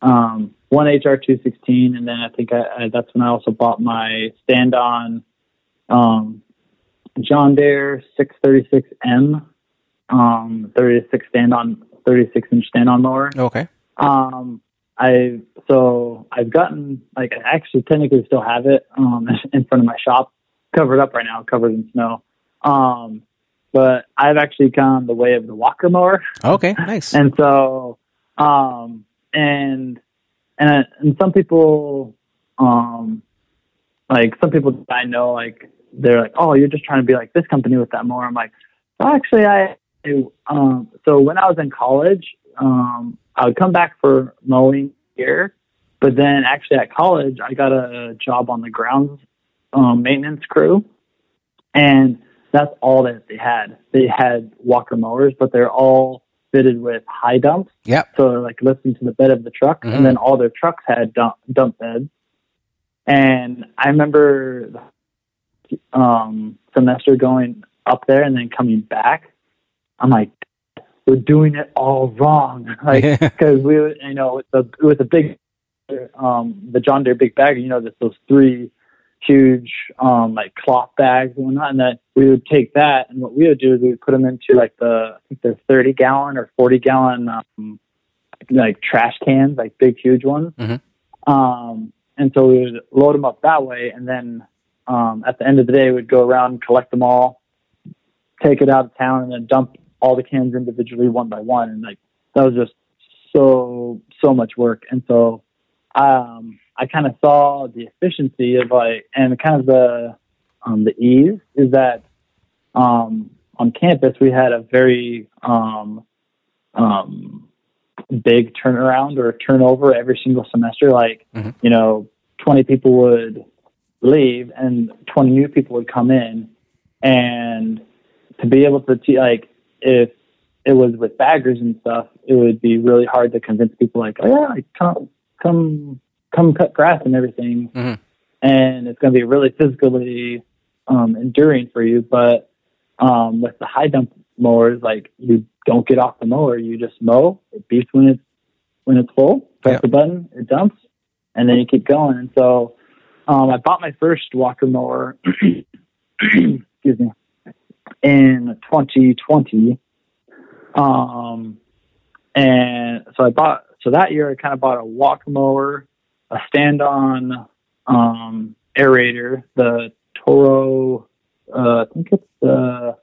um, one HR two sixteen, and then I think I, I, that's when I also bought my stand on um, John Deere six thirty six M, um, thirty six stand on thirty six inch stand on mower. Okay. Um, I so I've gotten like I actually technically still have it um, in front of my shop, covered up right now, covered in snow. Um, but I've actually gone the way of the walker mower. Okay, nice. and so, um, and and and some people, um, like some people I know, like they're like, oh, you're just trying to be like this company with that mower. I'm like, well, actually, I um, so when I was in college, um, I would come back for mowing here, but then actually at college, I got a job on the grounds um, maintenance crew, and that's all that they had. They had walker mowers, but they're all fitted with high dumps. Yeah. So like listen to the bed of the truck, Mhm. and then all their trucks had dump, dump beds. And I remember the um, semester going up there and then coming back. I'm like, we're doing it all wrong, like because we, you know, with the with the big, um, the John Deere big bag, you know, there's those three huge um like cloth bags and whatnot, and that we would take that and what we would do is we would put them into like the I think they're 30 gallon or 40 gallon um like trash cans, like big huge ones. Mhm. Um, and so we would load them up that way, and then um, at the end of the day, we'd go around, and collect them all, take it out of town, and then dump all the cans individually one by one. And like that was just so so much work. And so um, I kind of saw the efficiency of like, and kind of the um, the ease is that um, on campus we had a very um, um, big turnaround or turnover every single semester. Like, Mhm. you know, 20 people would leave and 20 new people would come in. And to be able to, te- like, if it was with baggers and stuff, it would be really hard to convince people, like, oh, yeah, like, come, come, come cut grass and everything. Mhm. And it's going to be really physically um, enduring for you. But um, with the high dump mowers, like you don't get off the mower, you just mow. It beeps when it's when it's full. Press Yeah. the button, it dumps, and then you keep going. And so um, I bought my first walker mower, excuse me, in 2020. Um, and so I bought, so that year I kind of bought a walk mower, a stand on um, aerator, the Toro, uh, I think it's the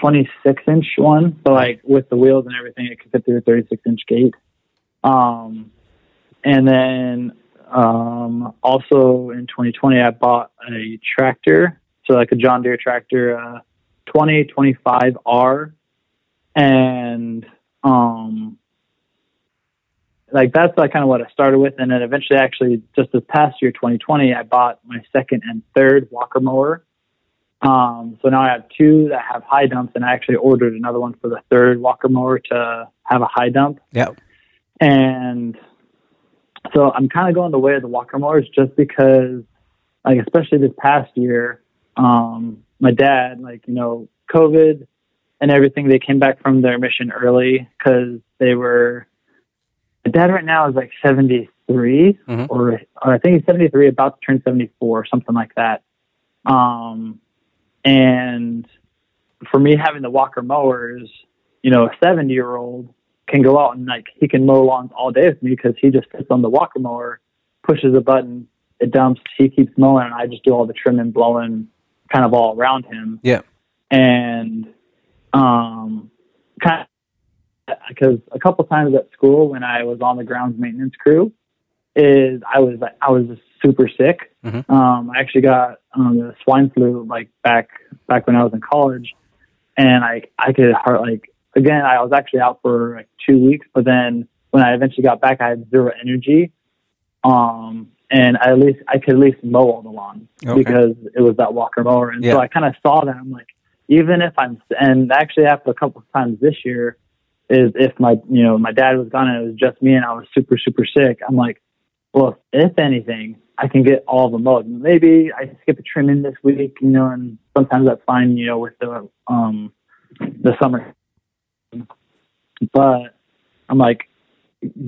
26 inch one. So like with the wheels and everything, it could fit through a 36 inch gate. Um, and then um, also in 2020, I bought a tractor, so like a John Deere tractor, uh, 2025R, and um, like that's like kind of what I started with, and then eventually, actually, just this past year, 2020, I bought my second and third walker mower. Um, so now I have two that have high dumps, and I actually ordered another one for the third walker mower to have a high dump. Yep. And so I'm kind of going the way of the walker mowers just because, like, especially this past year, um, my dad, like, you know, COVID and everything, they came back from their mission early because they were, my dad right now is like 73 Mhm. or, or I think he's 73, about to turn 74, something like that. Um, and for me having the walker mowers, you know, a 70 year old can go out and like he can mow lawns all day with me because he just sits on the walker mower, pushes a button, it dumps, he keeps mowing, and I just do all the trimming, blowing, kind of all around him. Yeah. And um, kind of because a couple times at school when I was on the grounds maintenance crew, is I was I was just super sick. Mhm. Um, I actually got um, the swine flu like back back when I was in college, and I I could heart like again I was actually out for like two weeks, but then when I eventually got back, I had zero energy. Um, and I at least I could at least mow all the lawn Okay. because it was that walker mower, and Yeah. so I kind of saw that I'm like, even if I'm and actually after a couple of times this year is if my you know my dad was gone and it was just me and I was super super sick. I'm like, well, if anything, I can get all the mowed. Maybe I skip a trim in this week, you know, and sometimes that's fine, you know, with the um the summer. But I'm like,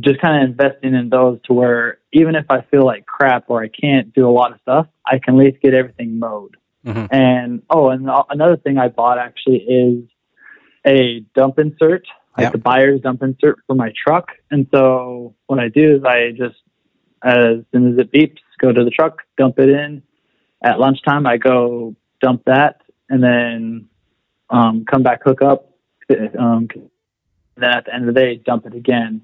just kind of investing in those to where even if I feel like crap or I can't do a lot of stuff, I can at least get everything mowed. Mhm. And oh, and another thing I bought actually is a dump insert, like Yep. the Buyers dump insert for my truck. And so what I do is I just, as soon as it beeps, go to the truck, dump it in. At lunchtime, I go dump that, and then um, come back, hook up. Um, then at the end of the day, dump it again.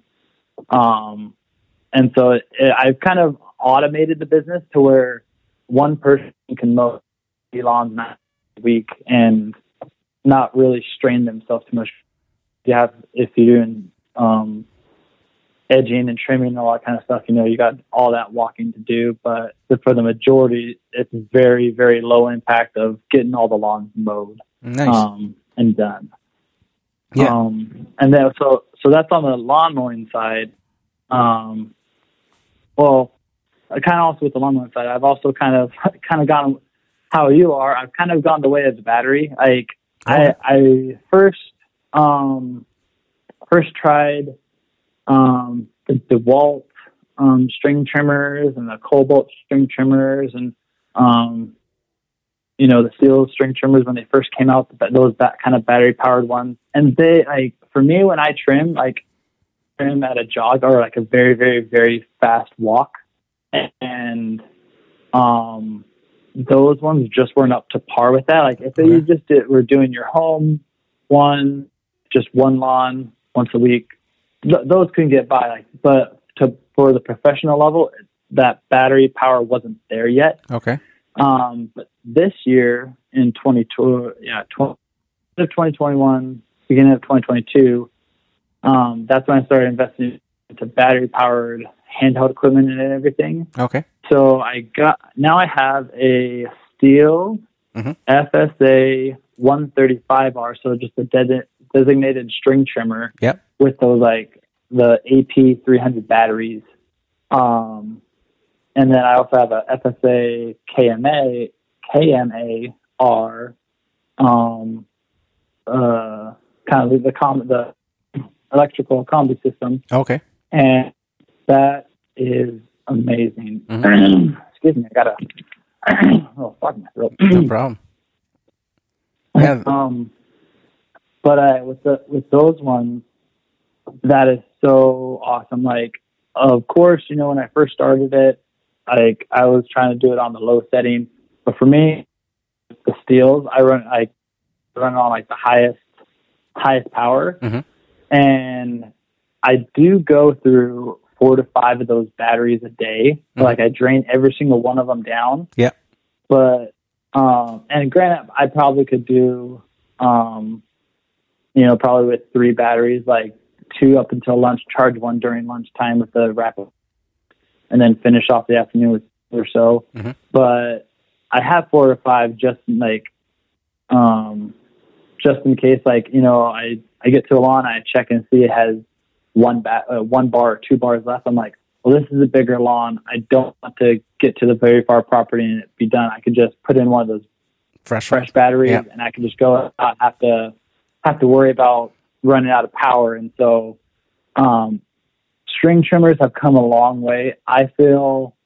Um, and so it, it, I've kind of automated the business to where one person can mow the lawns a week and not really strain themselves too much. You have if you're doing um, edging and trimming and all that kind of stuff, you know, you got all that walking to do. But for the majority, it's very very low impact of getting all the lawns mowed Nice. um, and done. Yeah. Um, and then so so that's on the lawn mowing side. Um, well, kind of also with the lawn mowing side, I've also kind of kind of gone how you are. I've kind of gone the way of the battery. Like I I first um first tried um the DeWalt um string trimmers and the Kobalt string trimmers and um you know the Stihl string trimmers when they first came out but those that kind of battery powered ones and they like for me when i trim like trim at a jog or like a very very very fast walk and um those ones just weren't up to par with that like if you Okay. just did, were doing your home one just one lawn once a week th- those couldn't get by like but to for the professional level that battery power wasn't there yet okay. um, but this year in 22, yeah, 20, of 2021, beginning of 2022, um, that's when I started investing into battery powered handheld equipment and everything. Okay. So I got, now I have a Stihl Mhm. FSA 135R. So just a de- designated string trimmer Yep. with those like the AP 300 batteries. Um, and then I also have a FSA KMA KMA R, um, uh, kind of the com- the electrical combi system, Okay. and that is amazing. excuse me, I got a oh fuck my throat. no problem. Yeah. Um, but uh, with the with those ones, that is so awesome. Like, of course, you know when I first started it, like I was trying to do it on the low setting, but for me, the Stihls I run I run on like the highest highest power, Mhm. and I do go through four to five of those batteries a day. Mhm. Like I drain every single one of them down. Yeah. But um, and granted, I probably could do um, you know, probably with three batteries, like two up until lunch, charge one during lunchtime with the rapid, and then finish off the afternoon with or so. Mhm. But I have four or five just like, um, just in case, like you know, I I get to a lawn, I check and see it has one bat, uh, one bar or two bars left. I'm like, well, this is a bigger lawn. I don't want to get to the very far property and it be done. I could just put in one of those Fresh, fresh batteries Yeah. and I can just go not have to have to worry about running out of power. And so um, string trimmers have come a long way. I feel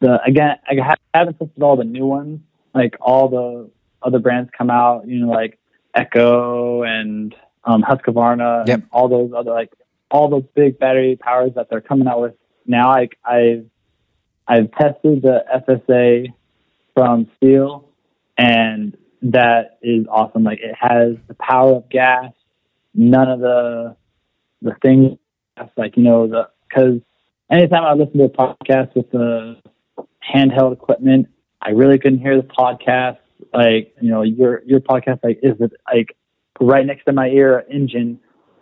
the again I haven't tested all the new ones, like all the other brands come out, you know, like Echo and um, Husqvarna Yep. and all those other like all those big battery powers that they're coming out with now. I I've I've tested the FSA from Stihl and that is awesome. Like it has the power of gas, none of the the things like you know the because anytime I listen to a podcast with the handheld equipment, I really couldn't hear the podcast. Like you know your your podcast like is it like right next to my ear engine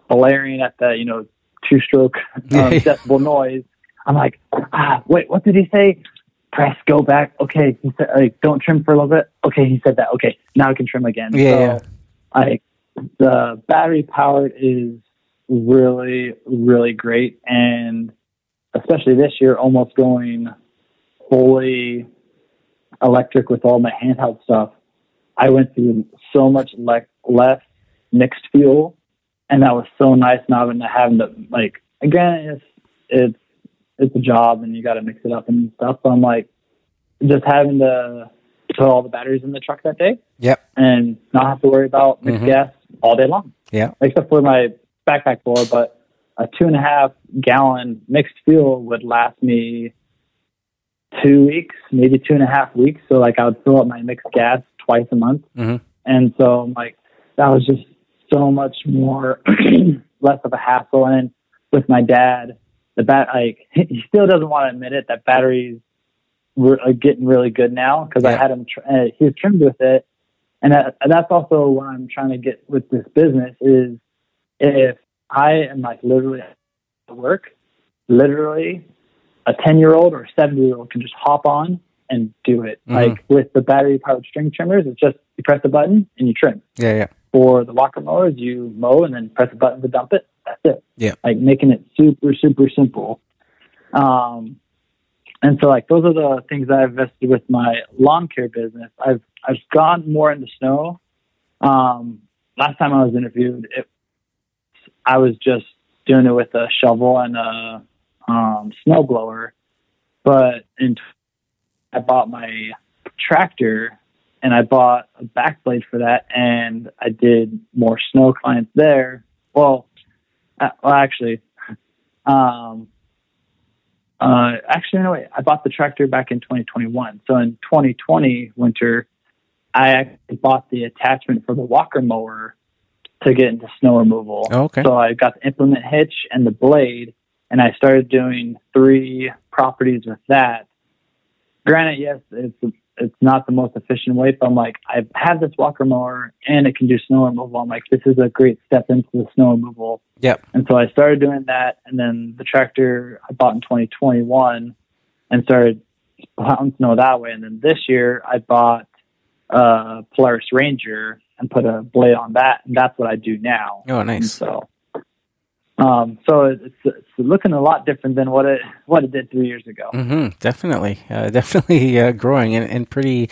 blaring at the you know two stroke um, decibel noise. I'm like ah wait what did he say? Press go back. Okay, he said like don't trim for a little bit. Okay, he said that. Okay, now I can trim again. Yeah, So, like the battery powered is really really great, and especially this year, almost going fully electric with all my handheld stuff. I went through so much le- less mixed fuel, and that was so nice not having to having to like again it's it's it's a job and you got to mix it up and stuff. So I'm like, just having to put all the batteries in the truck that day Yep. and not have to worry about mixed Mhm. gas all day long, Yeah. except for my backpack full. But a two and a half gallon mixed fuel would last me two weeks, maybe two and a half weeks. So like I would fill up my mixed gas twice a month. Mhm. And so I'm like, that was just so much more less of a hassle. And with my dad, the bat, like he still doesn't want to admit it that batteries were are getting really good now because I had him. Tr- uh, he was trimmed with it, and that, that's also what I'm trying to get with this business is if I am like literally at work, literally a 10 year old or a 70 year old can just hop on and do it. Mhm. Like with the battery powered string trimmers, it's just you press the button and you trim. Yeah. Yeah. For the walker mowers, you mow and then press the button to dump it. That's it. Yeah. Like making it super, super simple. Um, and so like those are the things that I've invested with my lawn care business. I've I've gone more into snow. Um, last time I was interviewed, it, I was just doing it with a shovel and a um, snow blower. But in I bought my tractor and I bought a backblade for that, and I did more snow clients there. Well, well, actually, um, uh, actually, no, wait. I bought the tractor back in 2021. So in 2020 winter, I actually bought the attachment for the walker mower to get into snow removal. Oh, okay. So I got the implement hitch and the blade, and I started doing three properties with that. Granted, yes, it's it's not the most efficient way, but I'm like, I have this walker mower and it can do snow removal. I'm like, this is a great step into the snow removal. Yep. And so I started doing that, and then the tractor I bought in 2021 and started plowing snow that way. And then this year I bought a Polaris Ranger and put a blade on that, and that's what I do now. Oh, And nice. so, um, so it's, it's looking a lot different than what it what it did three years ago. hmm Definitely, uh, definitely uh, growing and, and pretty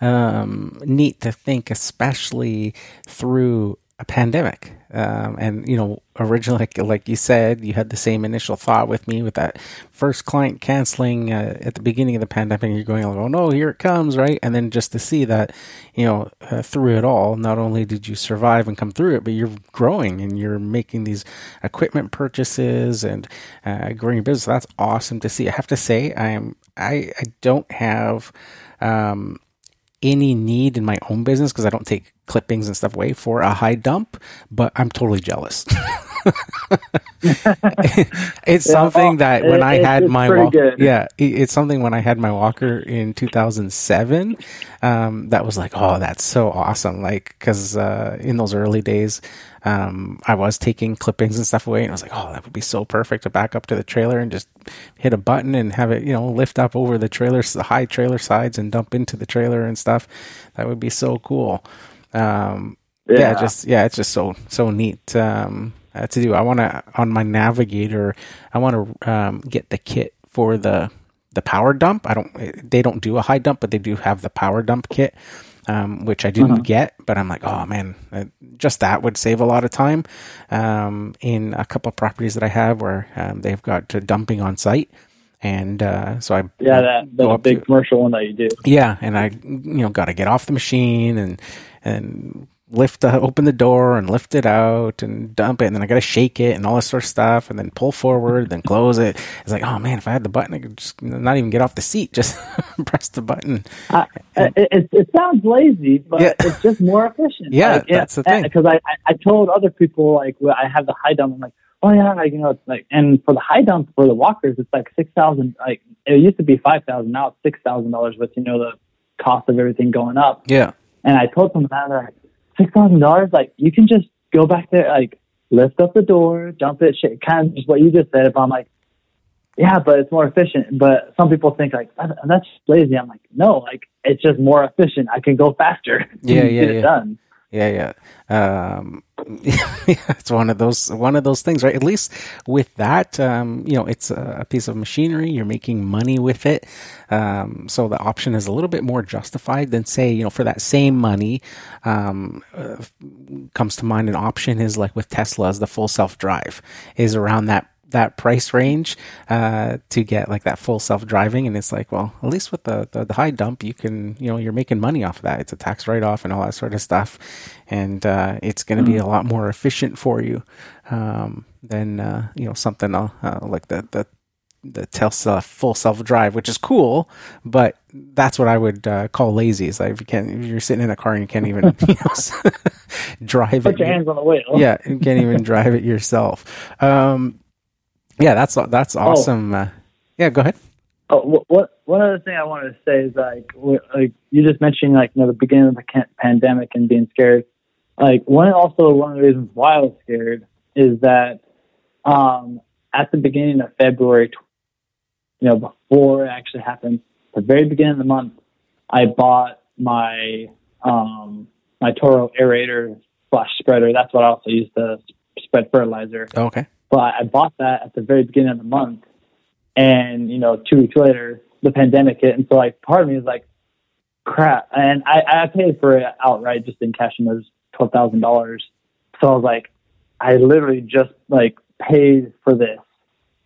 um, neat to think, especially through a pandemic. Um, and you know, originally, like, like, you said, you had the same initial thought with me with that first client canceling uh, at the beginning of the pandemic. You're going like, "Oh no, here it comes!" Right? And then just to see that, you know, uh, through it all, not only did you survive and come through it, but you're growing and you're making these equipment purchases and uh, growing your business. That's awesome to see. I have to say, I am I I don't have. Um, any need in my own business because I don't take clippings and stuff away for a high dump, but I'm totally jealous. it's yeah, something that when it, I had my walker, yeah, it's something when I had my walker in 2007, um, that was like, oh, that's so awesome. Like, cause, uh, in those early days, um, I was taking clippings and stuff away and I was like, oh, that would be so perfect to back up to the trailer and just hit a button and have it, you know, lift up over the trailer, the high trailer sides and dump into the trailer and stuff. That would be so cool. Um, yeah. yeah. just yeah, it's just so so neat um, uh, to do. I want to on my Navigator. I want to um, get the kit for the the power dump. I don't. They don't do a high dump, but they do have the power dump kit, um, which I didn't uh-huh. get. But I'm like, oh man, just that would save a lot of time. Um, in a couple of properties that I have where um, they've got dumping on site and uh, so I yeah that that big to, commercial one that you do yeah, and I you know got to get off the machine and and lift uh, open the door and lift it out and dump it and then I got to shake it and all this sort of stuff and then pull forward then close it. It's like oh man if I had the button I could just not even get off the seat just press the button. Uh, it, it, it, sounds lazy but yeah. it's just more efficient. Yeah like, that's the thing. because I, I told other people like I have the high dump I'm like oh yeah like you know it's like and for the high dump for the walkers it's like six thousand like it used to be five thousand now it's six thousand dollars but you know the cost of everything going up. Yeah. And I told them that they're like six thousand dollars, like you can just go back there, like lift up the door, dump it, shit, kind of just what you just said. If I'm like, yeah, but it's more efficient. But some people think like that's lazy. I'm like, no, like it's just more efficient. I can go faster. Yeah, yeah, yeah. done. Yeah, yeah. Um, it's one of those one of those things, right? At least with that, um, you know, it's a, piece of machinery. You're making money with it, um, so the option is a little bit more justified than say, you know, for that same money. Um, uh, comes to mind an option is like with Tesla's the full self drive is around that that price range uh, to get like that full self driving. And it's like, well, at least with the, the, the, high dump, you can, you know, you're making money off of that. It's a tax write off and all that sort of stuff. And uh, it's going to mm be a lot more efficient for you um, than, uh, you know, something uh, like the, the, the Tesla full self drive, which is cool, but that's what I would uh, call lazy. Is like if you can't, if you're sitting in a car and you can't even you know, drive Put it. Put your hands on the wheel. Yeah, you can't even drive it yourself. Um, yeah, that's that's oh. awesome. Oh. Uh, yeah, go ahead. Oh, what one other thing I wanted to say is like like you just mentioned like you know the beginning of the pandemic and being scared. Like one also one of the reasons why I was scared is that um, at the beginning of February, you know, before it actually happened, the very beginning of the month, I bought my um, my Toro aerator slash spreader. That's what I also use to spread fertilizer. Oh, okay. But I bought that at the very beginning of the month, and you know, two weeks later, the pandemic hit, and so like part of me is like, crap. And I, I paid for it outright, just in cash, and it was twelve thousand dollars. So I was like, I literally just like paid for this,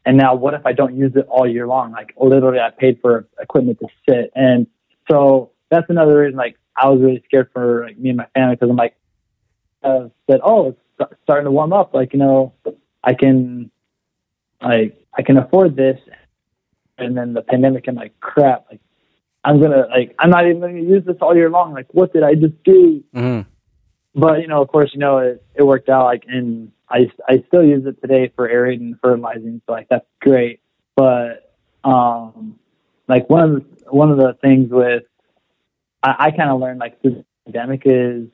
and now what if I don't use it all year long? Like literally, I paid for equipment to sit, and so that's another reason. Like I was really scared for like me and my family because I'm like, uh, said, oh, it's starting to warm up. Like you know, I can like I can afford this and then the pandemic and like crap like I'm gonna like I'm not even gonna use this all year long. Like what did I just do? Mm-hmm. but you know of course you know it, it worked out like and I, I still use it today for aerating and fertilizing so like that's great. But um like one of the, one of the things with I, I kind of learned like through the pandemic is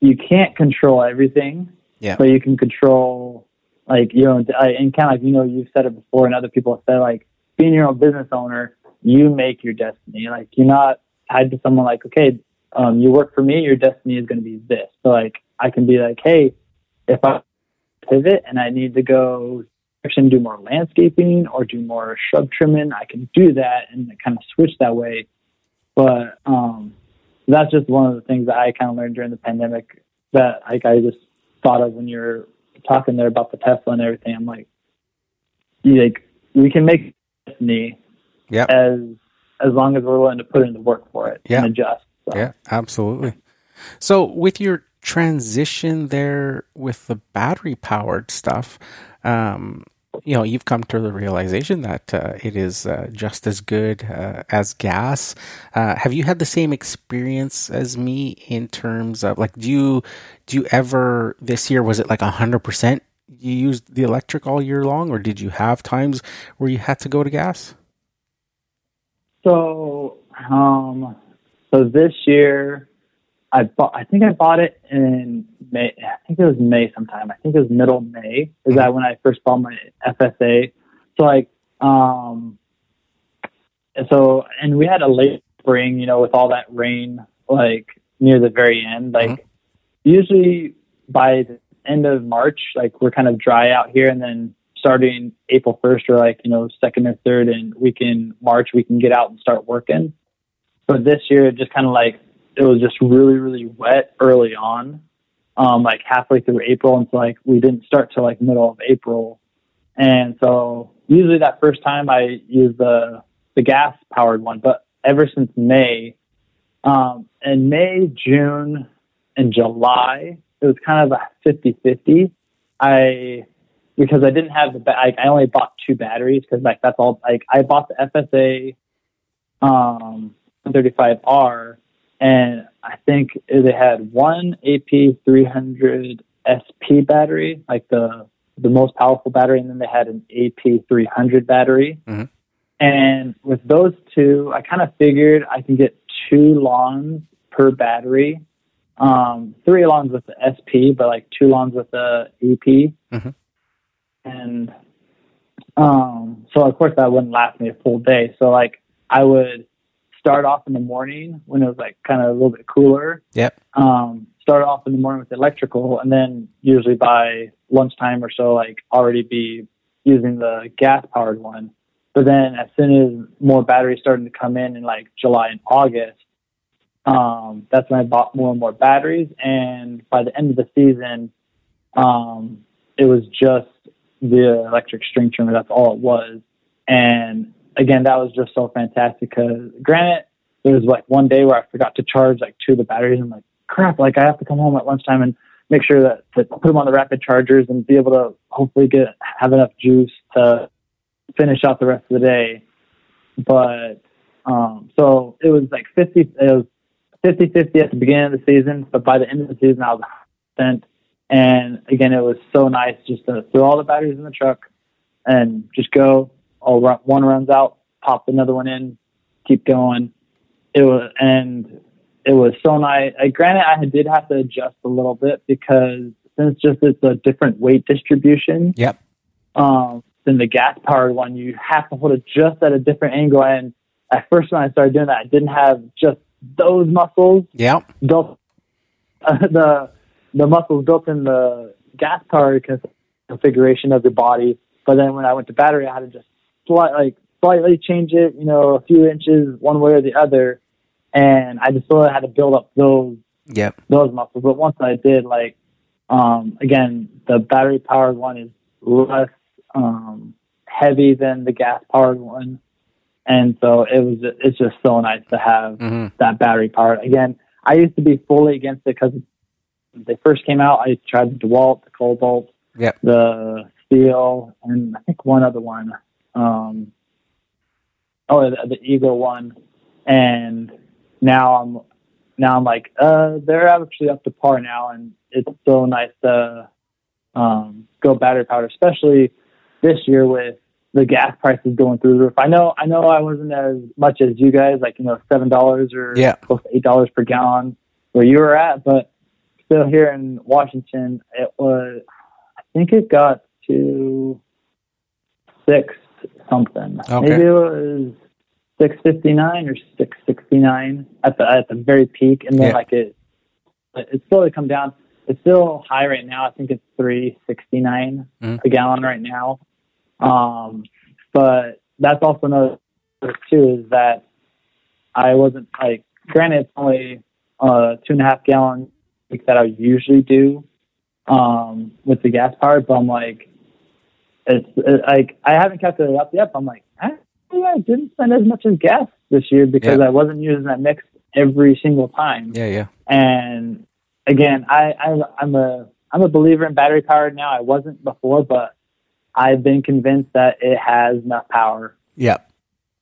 you can't control everything yeah. but you can control like you know, and kind of like you know, you've said it before, and other people have said like being your own business owner, you make your destiny. Like you're not tied to someone. Like okay, um, you work for me, your destiny is going to be this. So like I can be like, hey, if I pivot and I need to go and do more landscaping or do more shrub trimming, I can do that and kind of switch that way. But um, that's just one of the things that I kind of learned during the pandemic that like I just thought of when you're talking there about the Tesla and everything. I'm like, you like we can make destiny Yep. as as long as we're willing to put in the work for it Yeah. and adjust. So, Yeah, absolutely. So, with your transition there with the battery powered stuff, um, you know, you've come to the realization that uh, it is uh, just as good uh, as gas. Uh, have you had the same experience as me in terms of like, do you do you ever this year was it like a hundred percent you used the electric all year long, or did you have times where you had to go to gas? So, um, so this year, I bought. I think I bought it in May. I think it was May sometime. I think it was middle May. Is that when I first bought my FSA? So like, um, and so and we had a late spring, you know, with all that rain, like near the very end. Like, usually by the end of March, like we're kind of dry out here, and then starting April 1st or like, you know, second or third and we can March, we can get out and start working. But this year, it just kind of like, it was just really, really wet early on, um, like halfway through April. And so like, we didn't start till like middle of April. And so usually that first time I use the, the gas powered one, but ever since May, um, in May, June, and July, it was kind of a 50 50. I, because I didn't have the, ba- I, I only bought two batteries because like that's all, like I bought the FSA, um, 35R and I think they had one AP 300 SP battery, like the, the most powerful battery. And then they had an AP 300 battery. Mhm. And with those two, I kind of figured I can get two lawns per battery. Um, three lawns with the SP, but like two lawns with the EP. Mhm. And um, so of course that wouldn't last me a full day. So like I would start off in the morning when it was like kind of a little bit cooler. Yep. Um, start off in the morning with electrical, and then usually by lunchtime or so, like already be using the gas powered one. But then as soon as more batteries started to come in in like July and August, um, that's when I bought more and more batteries. And by the end of the season, um, it was just the electric string trimmer. That's all it was. And again, that was just so fantastic because granted, there was like one day where I forgot to charge like two of the batteries. I'm like, crap, like I have to come home at lunchtime and make sure that to put them on the rapid chargers and be able to hopefully get have enough juice to finish out the rest of the day. But um, so it was like 50, it was 50 50 at the beginning of the season, but by the end of the season, I was 100%. And again, it was so nice just to throw all the batteries in the truck and just go. All run, one runs out, pop another one in, keep going. It was, and it was so nice. Uh, granted, I did have to adjust a little bit because since just it's a different weight distribution, Yep. um, than the gas powered one, you have to hold it just at a different angle. And at first, when I started doing that, I didn't have just those muscles Yep. built, uh, the the muscles built in the gas powered configuration of your body. But then when I went to battery, I had to just slight, like slightly change it, you know, a few inches one way or the other. And I just sort of had to build up those Yep. those muscles. But once I did, like, um, again, the battery powered one is less um, heavy than the gas powered one, and so it was. It's just so nice to have hmm that battery powered. Again, I used to be fully against it because they first came out. I tried the Dewalt, the Kobalt, Yep. the Stihl, and I think one other one. Um, oh, the, the Eagle one, and now I'm now I'm like, uh, they're actually up to par now, and it's so nice to um, go battery powered, especially this year with the gas prices going through the roof. I know, I know, I wasn't as much as you guys, like you know, seven dollars or Yeah. close to eight dollars per gallon where you were at, but still here in Washington, it was. I think it got to six something. Okay. Maybe it was six fifty nine or six sixty nine at the at the very peak, and then Yeah. like it it slowly come down. It's still high right now. I think it's three sixty nine Mhm. a gallon right now. Um, but that's also another too is that I wasn't like granted it's only uh two and a half gallon that I usually do um, with the gas powered, but I'm like, it's it, like I haven't kept it up yet. But I'm like, actually, I didn't spend as much as gas this year because Yeah. I wasn't using that mix every single time. Yeah, yeah. And again, I, I I'm a I'm a believer in battery powered now. I wasn't before, but I've been convinced that it has enough power. Yeah,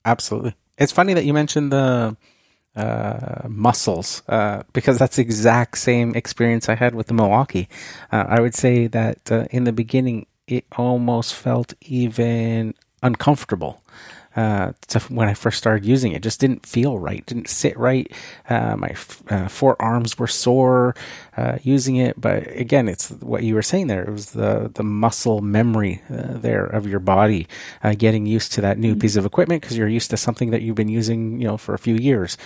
absolutely. It's funny that you mentioned the uh, muscles uh, because that's the exact same experience I had with the Milwaukee. Uh, I would say that uh, in the beginning, it almost felt even uncomfortable. Uh, to when I first started using it, it just didn't feel right, didn't sit right. Uh, my f- uh, forearms were sore uh, using it, but again, it's what you were saying there. It was the the muscle memory uh, there of your body uh, getting used to that new piece of equipment because you're used to something that you've been using, you know, for a few years.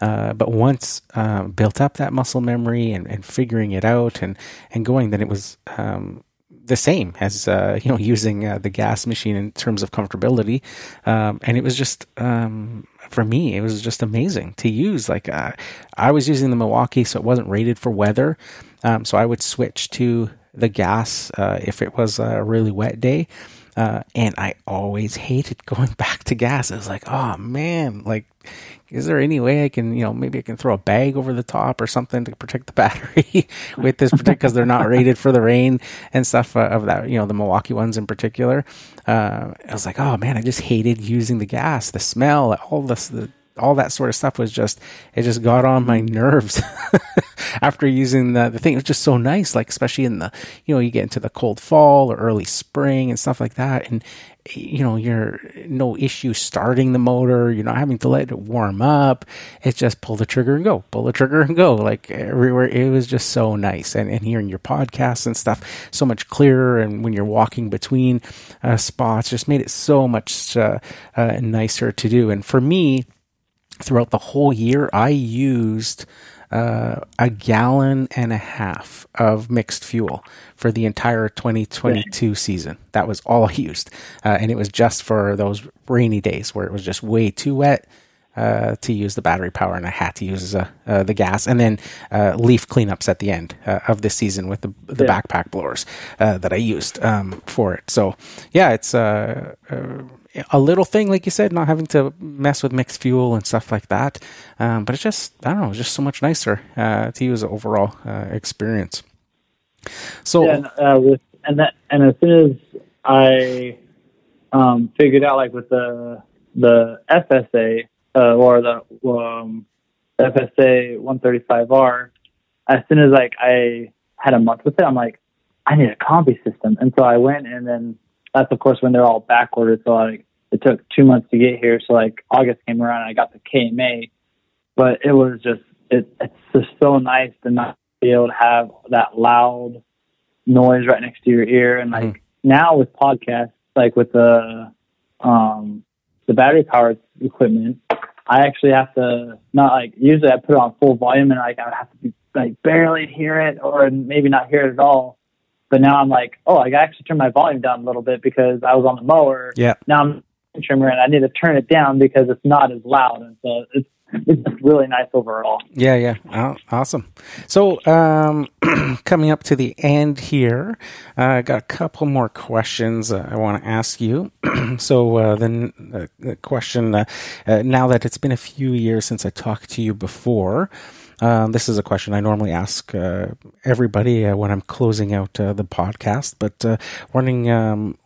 Uh, but once uh, built up that muscle memory and, and figuring it out and and going, then it was um, the same as uh, you know using uh, the gas machine in terms of comfortability, um, and it was just um, for me it was just amazing to use. Like uh, I was using the Milwaukee, so it wasn't rated for weather, um, so I would switch to the gas uh, if it was a really wet day. Uh, and I always hated going back to gas. I was like, oh man, like, is there any way I can, you know, maybe I can throw a bag over the top or something to protect the battery with this, because they're not rated for the rain and stuff uh, of that, you know, the Milwaukee ones in particular. Uh, I was like, oh man, I just hated using the gas, the smell, all this, the, all that sort of stuff was just it just got on my nerves after using the the thing. It was just so nice, like especially in the you know you get into the cold fall or early spring and stuff like that, and you know you're no issue starting the motor. You're not having to let it warm up. It's just pull the trigger and go, pull the trigger and go. Like everywhere, it was just so nice. And and hearing your podcasts and stuff so much clearer, and when you're walking between uh, spots, just made it so much uh, uh, nicer to do. And for me throughout the whole year, I used uh, a gallon and a half of mixed fuel for the entire 2022 season. That was all I used. Uh, and it was just for those rainy days where it was just way too wet. Uh, to use the battery power, and I had to use uh, uh, the gas, and then uh, leaf cleanups at the end uh, of the season with the the Yeah. backpack blowers uh, that I used um, for it. So yeah, it's uh, uh, a little thing, like you said, not having to mess with mixed fuel and stuff like that. Um, but it's just I don't know, it's just so much nicer uh, to use overall uh, experience. So and, uh, with and that and as soon as I um, figured out like with the the FSA uh, or the um, FSA 135R, as soon as like I had a month with it, I'm like, I need a combi system, and so I went and then that's of course when they're all back ordered. So like it took two months to get here. So like August came around, and I got the KMA, but it was just it, it's just so nice to not be able to have that loud noise right next to your ear. And like now with podcasts, like with the um the battery powered equipment, I actually have to not like usually I put it on full volume and like I would have to be like barely hear it or maybe not hear it at all. But now I'm like, oh, I actually turned my volume down a little bit because I was on the mower. yeah, Now I'm trimmer and I need to turn it down because it's not as loud. And so it's it's just really nice overall. Yeah, yeah. Oh, awesome. So, um, coming up to the end here, uh, I got a couple more questions uh, I want to ask you. so, uh, then uh, the question uh, uh, now that it's been a few years since I talked to you before, um, this is a question I normally ask uh, everybody uh, when I'm closing out uh, the podcast, but uh, wondering um,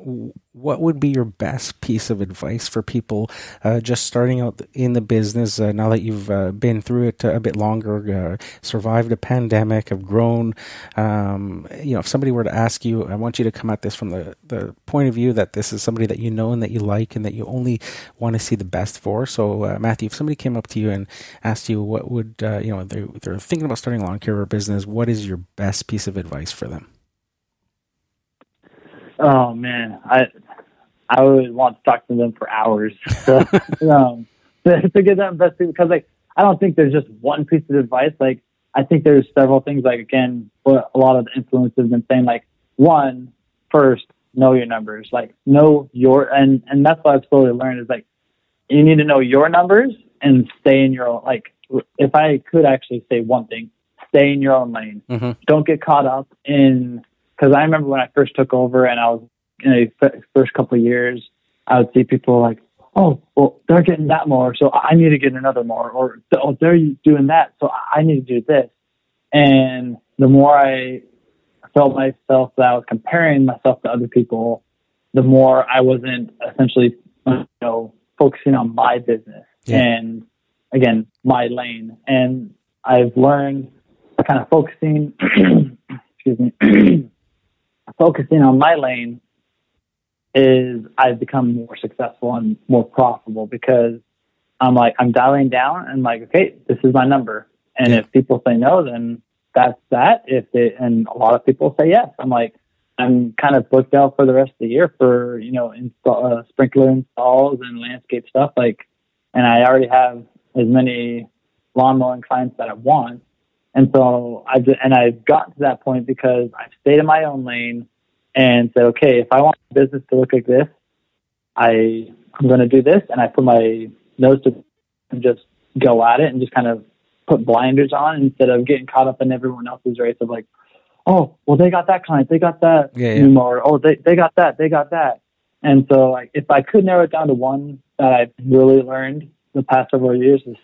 what would be your best piece of advice for people uh, just starting out in the business uh, now that you've uh, been through it a bit longer, uh, survived a pandemic, have grown? Um, you know, if somebody were to ask you, I want you to come at this from the, the point of view that this is somebody that you know and that you like and that you only want to see the best for. So, uh, Matthew, if somebody came up to you and asked you what would, uh, you know, they, they're thinking about starting a lawn care business, what is your best piece of advice for them? Oh man, I I would want to talk to them for hours. So, um, to, to get that best because like I don't think there's just one piece of advice. Like I think there's several things. Like again, what a lot of the influencers have been saying. Like one, first, know your numbers. Like know your and and that's what I've slowly learned is like you need to know your numbers and stay in your own. Like if I could actually say one thing, stay in your own lane Mm-hmm. don't get caught up in because I remember when I first took over and I was in the first couple of years, I would see people like, oh, well, they're getting that more, so I need to get another more, or oh, they're doing that, so I need to do this. And the more I felt myself that I was comparing myself to other people, the more I wasn't essentially, you know, focusing on my business yeah. and again my lane. And I've learned kind of focusing, excuse me, focusing on my lane is I've become more successful and more profitable because I'm like I'm dialing down and like okay this is my number. And yeah. if people say no then that's that. If it and a lot of people say yes. I'm like I'm kind of booked out for the rest of the year for you know install, uh, sprinkler installs and landscape stuff. Like and I already have as many lawn mowing clients that I want. And so I've and I've gotten to that point because I've stayed in my own lane and said, okay, if I want my business to look like this, I I'm going to do this, and I put my nose to and just go at it and just kind of put blinders on instead of getting caught up in everyone else's race of like, oh, well they got that client, they got that yeah, yeah. mower, oh they they got that, they got that, and so like if I could narrow it down to one that I've really learned the past several years is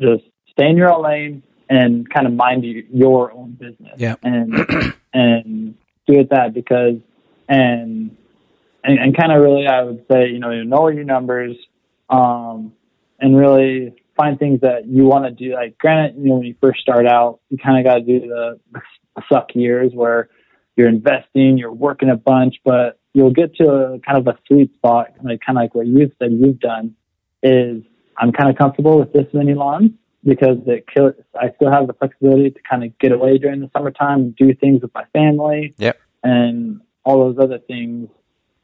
just stay in your own lane and kind of mind your own business. Yeah. And and do it that because and and, and kind of really I would say, you know, you know your numbers, um, and really find things that you want to do. Like granted, you know, when you first start out, you kind of got to do the, the suck years where you're investing, you're working a bunch, but you'll get to a kind of a sweet spot, like kind of like what you've said you've done, is I'm kind of comfortable with this many lawns because it kills, I still have the flexibility to kind of get away during the summertime and do things with my family. Yep. And all those other things.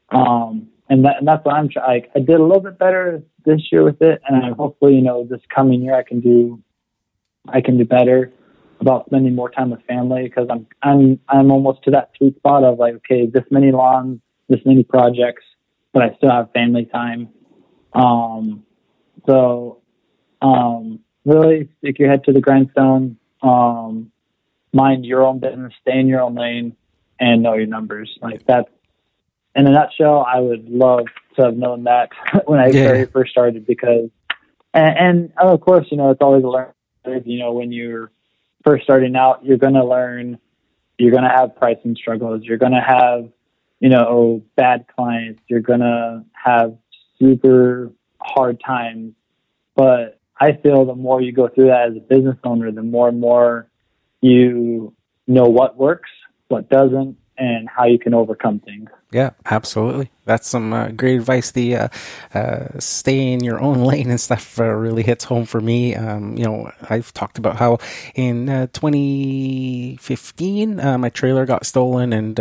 Um, and that, and that's what I'm trying. I did a little bit better this year with it, and I, hopefully, you know, this coming year I can do, I can do better about spending more time with family because I'm I'm I'm almost to that sweet spot of like, okay, this many lawns, this many projects, but I still have family time. Um, so, um, really stick your head to the grindstone, um, mind your own business, stay in your own lane, and know your numbers. Like that. In a nutshell, I would love to have known that when I yeah. very first started because, and, and of course, you know, it's always a learning. You know, when you're first starting out, you're going to learn. You're going to have pricing struggles. You're going to have, you know, bad clients. You're going to have super hard times. But I feel the more you go through that as a business owner, the more and more you know what works, what doesn't, and how you can overcome things. Yeah, absolutely. That's some uh, great advice. The uh, uh, stay in your own lane and stuff uh, really hits home for me. Um, you know, I've talked about how in uh, 2015 uh, my trailer got stolen, and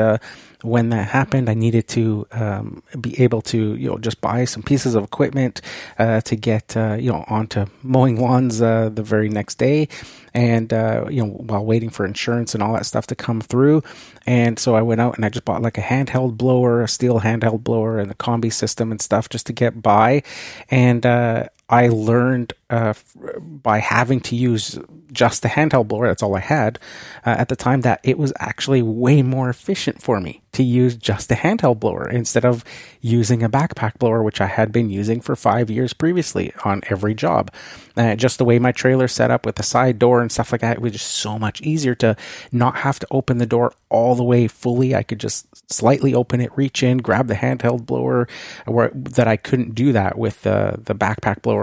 when that happened, I needed to um, be able to, you know, just buy some pieces of equipment to get, you know, onto mowing lawns the very next day, and you know, while waiting for insurance and all that stuff to come through. And so I went out and I just bought like a handheld blower, a Stihl handheld blower, and a combi system and stuff just to get by. And uh, I learned uh, by having to use just the handheld blower, that's all I had uh, at the time, that it was actually way more efficient for me to use just a handheld blower instead of using a backpack blower, which I had been using for five years previously on every job. Uh, just the way my trailer set up with the side door and stuff like that, it was just so much easier to not have to open the door all the way fully. I could just slightly open it, reach in, grab the handheld blower, where that I couldn't do that with the the backpack blower.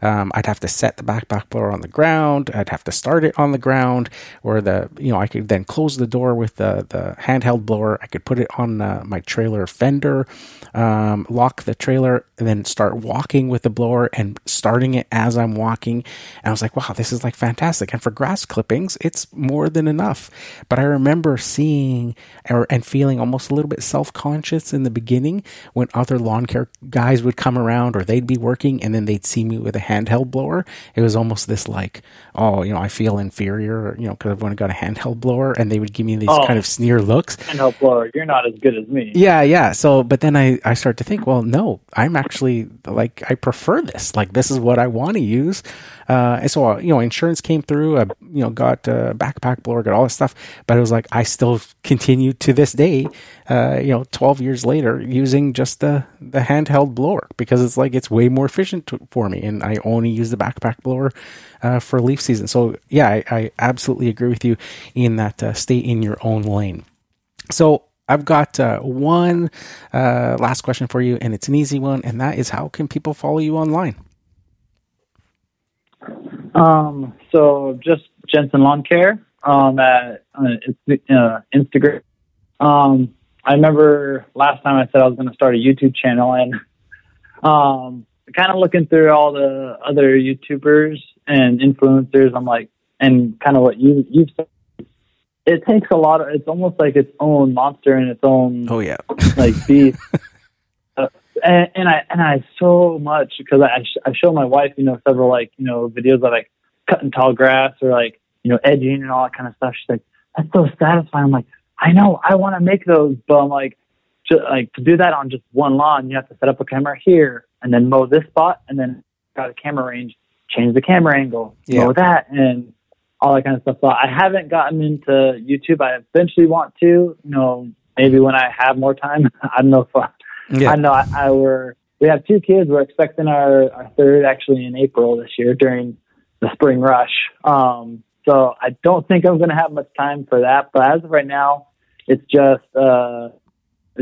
Um, I'd have to set the backpack blower on the ground. I'd have to start it on the ground, or the you know I could then close the door with the the handheld blower. I could put it on uh, my trailer fender, um, lock the trailer, and then start walking with the blower and starting it as I'm walking. And I was like, wow, this is like fantastic. And for grass clippings, it's more than enough. But I remember seeing or and feeling almost a little bit self conscious in the beginning when other lawn care guys would come around or they'd be working and then they'd see me with a handheld blower, it was almost this like, oh, you know, I feel inferior, you know, because I've only got a handheld blower, and they would give me these Oh. kind of sneer looks. Handheld blower, you're not as good as me. Yeah, yeah. So, but then I, I start to think, well, no, I'm actually like, I prefer this. Like, this is what I want to use. Uh, and so, uh, you know, insurance came through, I, you know, got a backpack blower, got all this stuff, but it was like, I still continue to this day, uh, you know, 12 years later using just the, the handheld blower because it's like, it's way more efficient to, for me. And I only use the backpack blower, uh, for leaf season. So yeah, I, I absolutely agree with you in that, uh, stay in your own lane. So I've got uh, one uh, last question for you, and it's an easy one, and that is how can people follow you online? Um, so just Jensen Lawn Care um, at uh, uh, Instagram. Um, I remember last time I said I was going to start a YouTube channel, and um, kind of looking through all the other YouTubers and influencers. I'm like, and kind of what you you've said. It takes a lot of. It's almost like its own monster in its own Oh yeah, like beef. And, and I and I so much because I sh- I show my wife you know several like you know videos of like cutting tall grass or like you know edging and all that kind of stuff. She's like, that's so satisfying. I'm like, I know, I want to make those, but I'm like, ju- like to do that on just one lawn, you have to set up a camera here and then mow this spot and then got a camera range, change the camera angle, Yeah. mow that and all that kind of stuff. So I haven't gotten into YouTube. I eventually want to, you know, maybe when I have more time. I don't know if I, yeah, I know I, I were we have two kids. We're expecting our, our third actually in April this year during the spring rush. Um, so I don't think I'm going to have much time for that. But as of right now, it's just uh,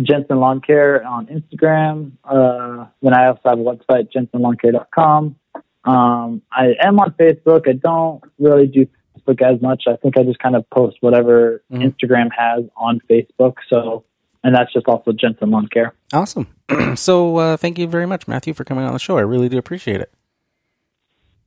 Jensen Lawn Care on Instagram. Uh, then I also have a website, jensenlawncare.com. Um, I am on Facebook. I don't really do Facebook as much. I think I just kind of post whatever Mhm. Instagram has on Facebook. So, and that's just also Jensen Lawn Care. awesome. so uh, thank you very much, Matthew, for coming on the show. I really do appreciate it.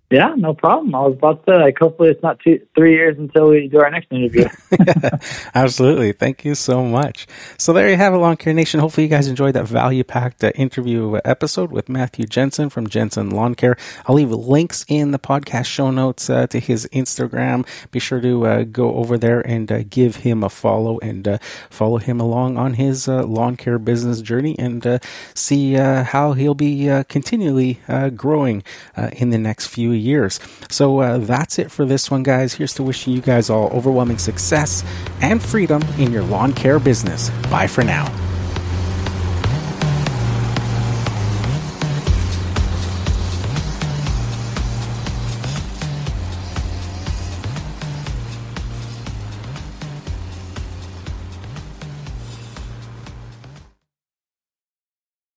Yeah, no problem. I was about to like. Hopefully, it's not two, three years until we do our next interview. Absolutely. Thank you so much. So there you have it, Lawn Care Nation. Hopefully you guys enjoyed that value packed uh, interview episode with Matthew Jensen from Jensen Lawn Care. I'll leave links in the podcast show notes uh, to his Instagram. Be sure to uh, go over there and uh, give him a follow and uh, follow him along on his uh, lawn care business journey and see how he'll be continually growing in the next few years. So uh, that's it for this one, guys. Here's to wishing you guys all overwhelming success and freedom in your lawn care business. Bye for now.